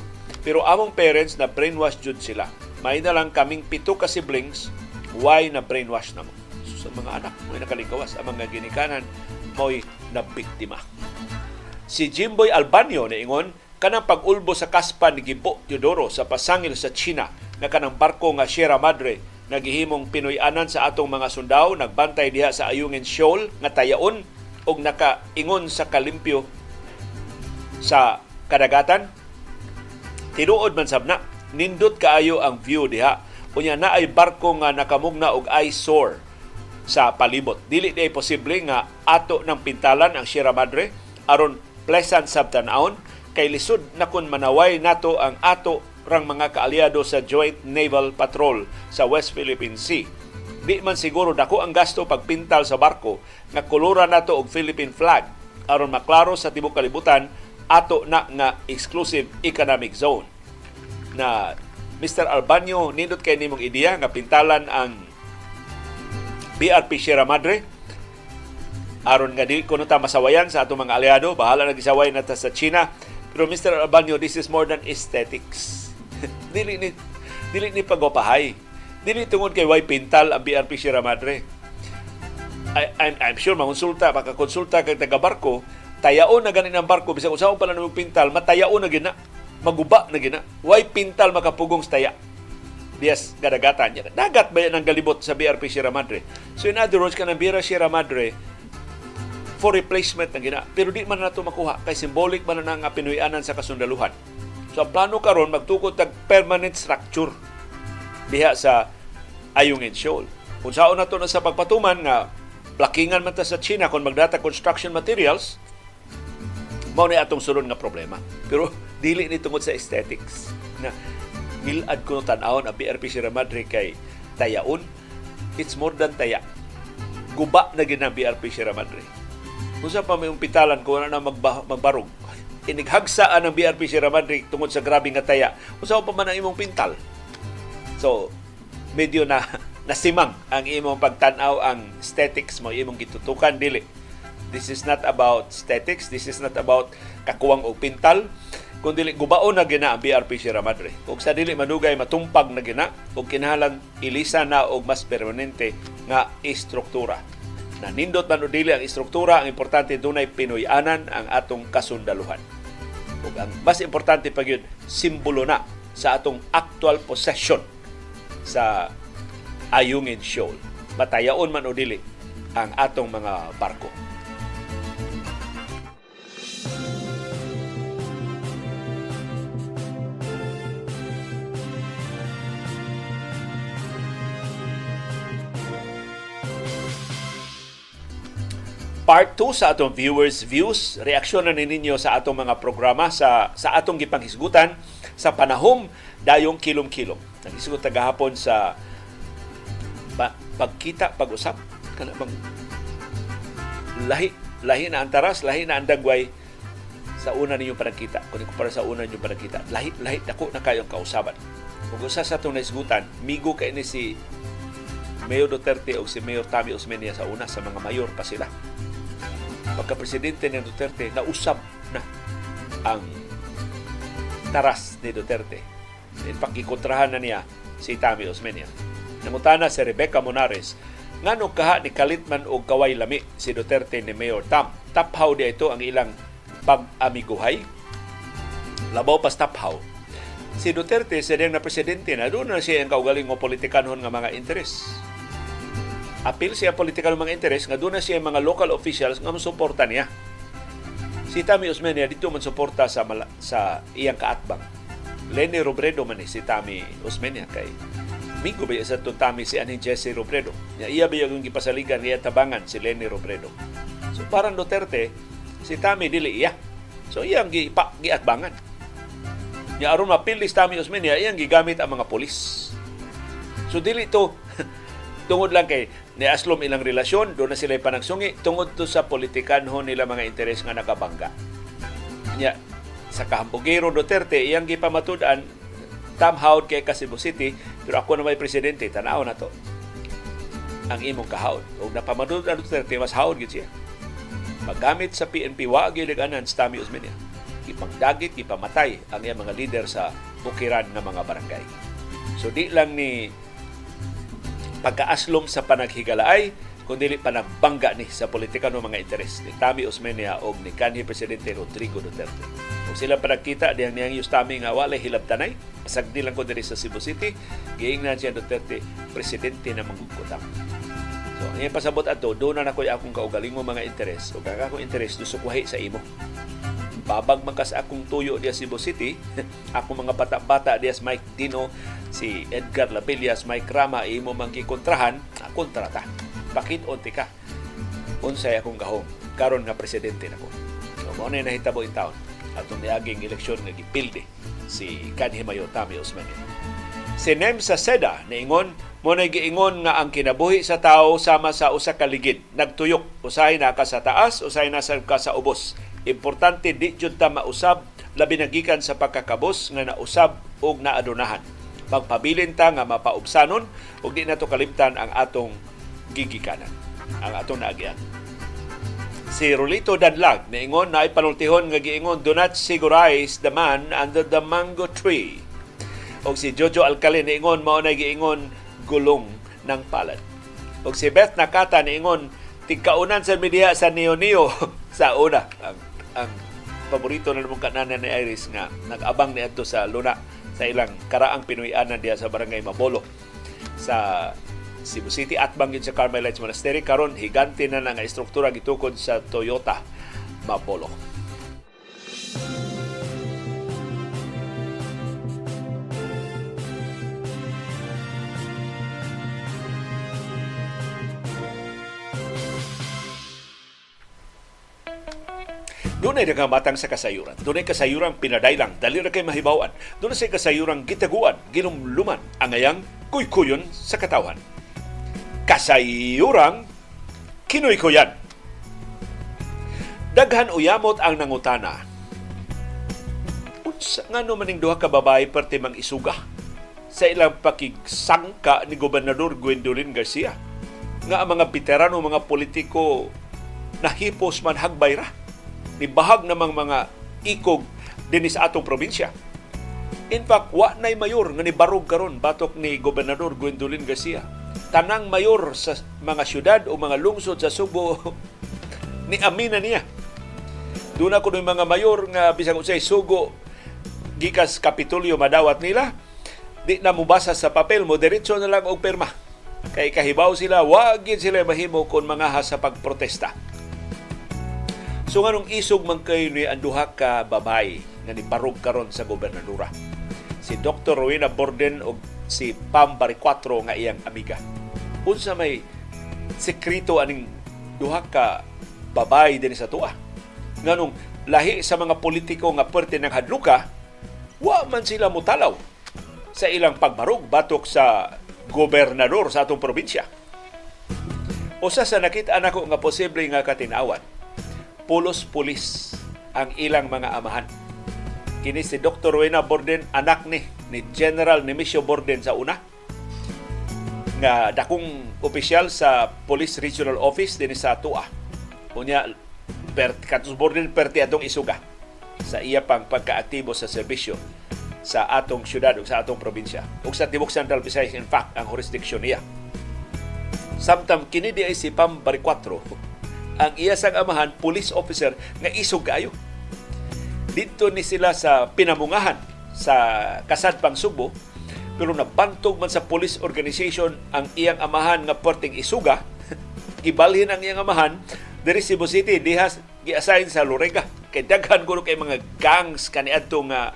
Pero among parents na brainwash jud sila. May na lang kaming pito ka siblings why na brainwash na mo. So, sa mga anak may nakalingkawas ang mga ginikanan mo'y na biktima. Si Jimboy Albanyo na ingon kanang pag-ulbo sa kaspan ni Gimpo Teodoro sa pasangil sa China nga kanang barko nga Sierra Madre nagihimong Pinoy-anan sa atong mga sundao nagbantay diha sa Ayungin Shoal nga tayaon og nakaingon sa kalimpyo sa kadagatan? Tinuod man sabna nindot kaayo ang view diha. Unya na ay barko nga nakamugna og eyesore sa palibot. Dili day posible nga ato ng pintalan ang Sierra Madre aron pleasant sabtan-aon kay lisod na kun manaway nato ang ato rang mga kaalyado sa Joint Naval Patrol sa West Philippine Sea di man siguro dako ang gasto pagpintal sa barko nga kolora nato og Philippine flag aron maklaro sa tibok kalibutan ato na nga exclusive economic zone na Mr. Albanyo nindot kay nimong ideya nga pintalan ang BRP Sierra Madre aron nga di ko ta masawayan sa atong mga aliado bahala na gisaway na ta sa China pero Mr. Albanyo this is more than aesthetics [laughs] dili ni dili ni pagwapahay Dili tungod kay way pintal ang BRP Sierra Madre. I, I'm, I'm sure mangonsulta, makakonsulta kay taga barko, tayaon na ganin ang barko, bisag usaw pa na pintal, matayaon na gina, maguba na gina. Way pintal makapugong sa taya. Yes, gadagatan niya. Dagat ba yan ang galibot sa BRP Sierra Madre? So in other words, kanang BRP Sierra Madre, for replacement na gina. Pero di man na ito makuha kay symbolic man na nga Pinoyanan sa kasundaluhan. So ang plano karon magtukod tag permanent structure diha sa Ayungin Shoal. Kung saan na to na sa pagpatuman nga plakingan man ta sa China kung magdata construction materials, mao ni atong sunod nga problema. Pero [laughs] dili ni tungod sa aesthetics na milad ko tan-awon ang BRP Sierra Madre kay tayaon. It's more than taya. Guba na gid ang BRP Sierra Madre. Kung sa pa may umpitalan kung ano na magba, magbarog, [laughs] inighagsaan ng BRP Sierra Madre tungod sa grabe nga taya. Sa pa man ang imong pintal. So, medyo na [laughs] nasimang ang imong pagtanaw ang aesthetics mo imong gitutukan dili. This is not about aesthetics this is not about kakuwang og pintal kundi gubaon na gina ang BRP Sierra Madre. Ug sa dili manugay matumpag na gina ug kinahanglan ilisa na og mas permanente nga istruktura. Na nindot man o dili ang istruktura ang importante dunay Pinoyanan ang atong kasundaluhan. Ug ang mas importante pa gyud simbolo na sa atong actual possession sa Ayungin Shoal. Matayaon man o dili ang atong mga barko. part 2 sa atong viewers views reaksyon na ninyo sa atong mga programa sa sa atong gipanghisgutan sa panahom dayong kilom-kilom nagisgot tagahapon sa pa, pagkita, pag-usap, kana lahi, lahi na ang taras, lahi na ang dagway sa una ninyo panagkita. Kung para sa una ninyo panagkita, lahi, lahi, dako na kayong kausaban. Kung usa sa itong naisgutan, migo kay ni si Mayor Duterte o si Mayor Tami Osmeña sa una, sa mga mayor pa sila. Pagka-presidente ni Duterte, nausap na ang taras ni Duterte. Pakikontrahan na niya si Tami Osmeña Nangutana si Rebecca Monares, ngano kaha ni kalitman og kaway lami si Duterte ni Mayor Tam. Taphaw di ito ang ilang pag-amiguhay. Labaw pas taphaw. Si Duterte sa na presidente na doon na siya ang kaugaling o politikanhon nga mga interes. Apil siya political mga interes nga doon na siya mga local officials nga musuporta niya. Si Tami Osmeña dito man suporta sa sa iyang kaatbang. Lenny Robredo man si Tami Osmeña kay Mingo ba sa tuntami si Aning Jesse Robredo. Nya iya ba yung gipasaligan niya tabangan si Lenny Robredo. So parang Duterte, si Tami dili iya. So iyang gipa giatbangan. Nya aron mapilis Tami Osmeña, iyang gigamit ang mga polis. So dili to [laughs] tungod lang kay ni aslom ilang relasyon, doon na sila panagsungi, tungod to sa politikanhon nila mga interes nga nakabangga. Nya, sa kahambugero Duterte, iyang gipamatudan, tamhawd kay Cebu City pero ako na may presidente tanaw na to. Ang imong kahawd ug napamadud ang Duterte mas hawd gid siya. Magamit sa PNP wa gyud anan sa Tami Osmeña ipangdagit ipamatay ang iyang mga leader sa bukiran ng mga barangay. So di lang ni pagkaaslom sa panaghigalaay kundi panagbangga ni sa politika ng mga interes ni Tami Osmeña o ni kanhi Presidente Rodrigo Duterte. Kung sila panagkita, diyang niyang Yustami nga walay hilabtanay, pasagdi lang ko diri sa Cebu City, giingnan siya Duterte, Presidente na manggugkutang. So, ang pasabot ato, doon na nakoy akong kaugaling mo mga interes o kaka akong interes susukuhi sa imo. Babag makas akong tuyo diya Cebu City, [laughs] akong mga bata-bata diya Mike Dino, si Edgar Lapillas, Mike Rama, imo mangkikontrahan, kontrata bakit onti ka unsay akong gahom karon nga presidente nako so mo na nahitabo in taon. Atong niaging eleksyon nga gipilde si kanhi Mayo Tami Osmani. Si Nem sa Seda niingon mo na giingon nga ang kinabuhi sa tao sama sa usa ka ligid. Nagtuyok. Usay na ka sa taas usay na sa ka sa ubos. Importante di jud ta mausab. Labi nagikan sa pagkakabos nga nausab og naadunahan. Pagpabilin ta nga mapaubsanon ug di nato kalimtan ang atong gigikanan ang atong naagyan. Si Rolito Danlag niingon na ipalultihon nga giingon do not sigurize the man under the mango tree. O si Jojo Alcalin niingon mao na giingon gulong ng palad. O si Beth Nakata niingon tigkaunan sa media sa Neo Neo [laughs] sa una ang, ang paborito na namong kananan ni Iris nga nag-abang ni adto sa luna sa ilang karaang Pinoyanan diya sa barangay Mabolo sa Cebu City at bangin sa Carmelites Monastery karon higante na nga istruktura gitukod sa Toyota Mapolo. Doon ay nagamatang sa kasayuran. Doon ay kasayuran pinadailang, dali na kay mahibawan. Doon ay kasayuran gitaguan, ginumluman, angayang kuykuyon sa katawan. Kasayuran kinoy-kuyan. Daghan uyamot ang nangutana. Unsa nga no maning duha ka babae perti mang isuga sa ilang pakigsangka ni Gobernador Gwendolyn Garcia nga ang mga veterano mga politiko nahipos man hagbay ra ni bahag namang mga ikog dinis atong probinsya. In fact, wa nay mayor nga ni barog karon batok ni Gobernador Gwendolyn Garcia. Tanang mayor sa mga syudad o mga lungsod sa Subo [laughs] ni amina niya. Doon ako ng mga mayor nga bisang usay sugo gikas kapitulyo madawat nila di na mubasa sa papel mo diretso na lang og perma kay kahibaw sila wag sila mahimo kon mga sa pagprotesta So nganong isog man kayo ni ang duha ka babay nga nibarog karon sa gobernadora. Si Dr. Rowena Borden o si Pam Baricuatro nga iyang amiga. Unsa may sekreto aning duha ka babay din sa tuwa. Nganong lahi sa mga politiko nga perte ng hadluka, wa man sila mutalaw sa ilang pagbarog batok sa gobernador sa atong probinsya. Usa sa nakita nako nga posible nga katinawan pulos-pulis ang ilang mga amahan. Kini si Dr. Rowena Borden, anak ni, ni General Nemesio Borden sa una, nga dakong opisyal sa Police Regional Office din sa Tua. Unya, per, katus Borden perti atong isuga sa iya pang pagkaaktibo sa serbisyo sa atong syudad o sa atong probinsya. O sa Tibok Central Visayas, in fact, ang jurisdiction niya. Samtam, kini di ay si Pam Baricuatro, ang iya sang amahan police officer nga isog kaayo. Dito ni sila sa pinamungahan sa Kasadpang Subo pero nabantog man sa police organization ang iyang amahan nga perting isuga [laughs] gibalhin ang iyang amahan diri Cebu City dihas gi-assign sa Lorega kay daghan kuno kay mga gangs kaniadto nga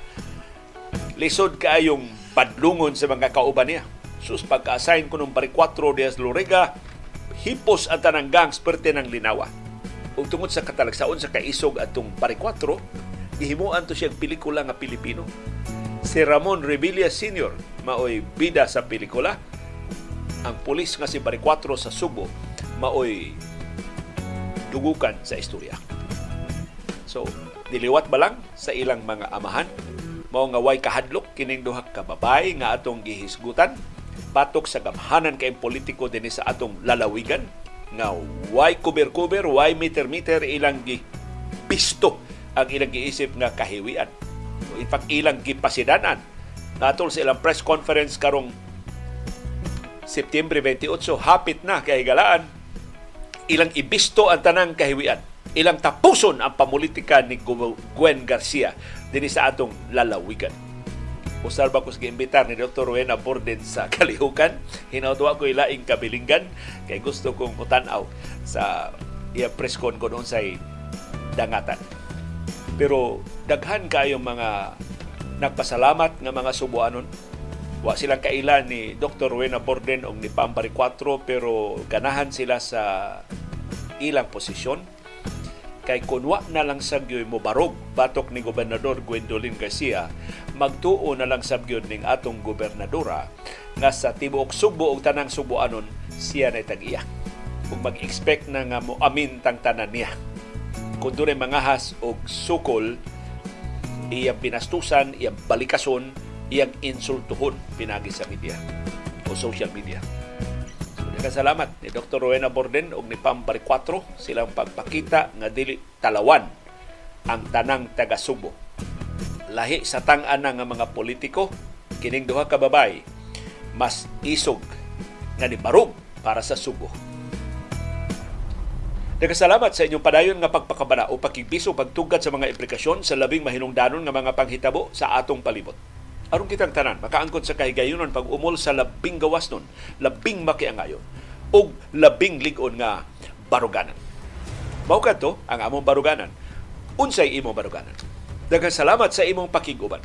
lisod kaayong padlungon sa mga kauban niya. Sus pagka-assign ko ng bari 4 dias Lorega, hipos ang tanang gangs perte ng linawa. Ug tungod sa katalagsaon sa kaisog atong pare 4, gihimuan to siyang pelikula nga Pilipino. Si Ramon Revilla Sr. maoy bida sa pelikula. Ang pulis nga si 4 sa Subo maoy dugukan sa istorya. So, diliwat ba lang sa ilang mga amahan mao nga way kahadlok kining duha ka babay nga atong gihisgutan batok sa gamhanan kay politiko dinhi sa atong lalawigan nga why kuber-kuber, why meter-meter ilang gi pisto ang ilang giisip nga kahiwian. In fact, ilang gipasidanan natol sa ilang press conference karong September 28, hapit na kay galaan, ilang ibisto ang tanang kahiwian. Ilang tapuson ang pamulitika ni Gwen Garcia din sa atong lalawigan Usal ba ko imbitar ni Dr. Rowena Borden sa kalihukan. Hinautuwa ko ilaing kabilinggan kay gusto kong mutanaw sa iya press con ko noon sa dangatan. Pero daghan kayo mga nagpasalamat nga mga subuanon. Wa silang kailan ni Dr. Rowena Borden o ni Pampari 4 pero ganahan sila sa ilang posisyon kay kunwa na lang sagyoy mo barog batok ni gobernador Gwendolyn Garcia magtuo na lang sabgyod ning atong gobernadora nga sa tibuok Subo ug tanang Suboanon siya na tag-iya ug mag-expect na nga mo amin tang tanan niya kung doon mangahas og sukol iyang pinastusan iyang balikason iyang insultuhon pinagi sa media o social media Nagkasalamat ni Dr. Rowena Borden ug ni Pam 4 silang pagpakita nga dili talawan ang tanang taga Subo. Lahi sa tang-ana nga mga politiko, kining duha ka babay mas isog nga ni barog para sa Subo. Nagkasalamat sa inyong padayon nga pagpakabana o pakibiso pagtugad sa mga implikasyon sa labing mahinungdanon nga mga panghitabo sa atong palibot. aron kitang tanan makaangkon sa kahigayunon pag umol sa labing gawas nun, labing makiangayon ug labing lig-on nga baruganan. Mao kadto ang among baruganan. Unsay imong baruganan? Daghang salamat sa imong pakiguban.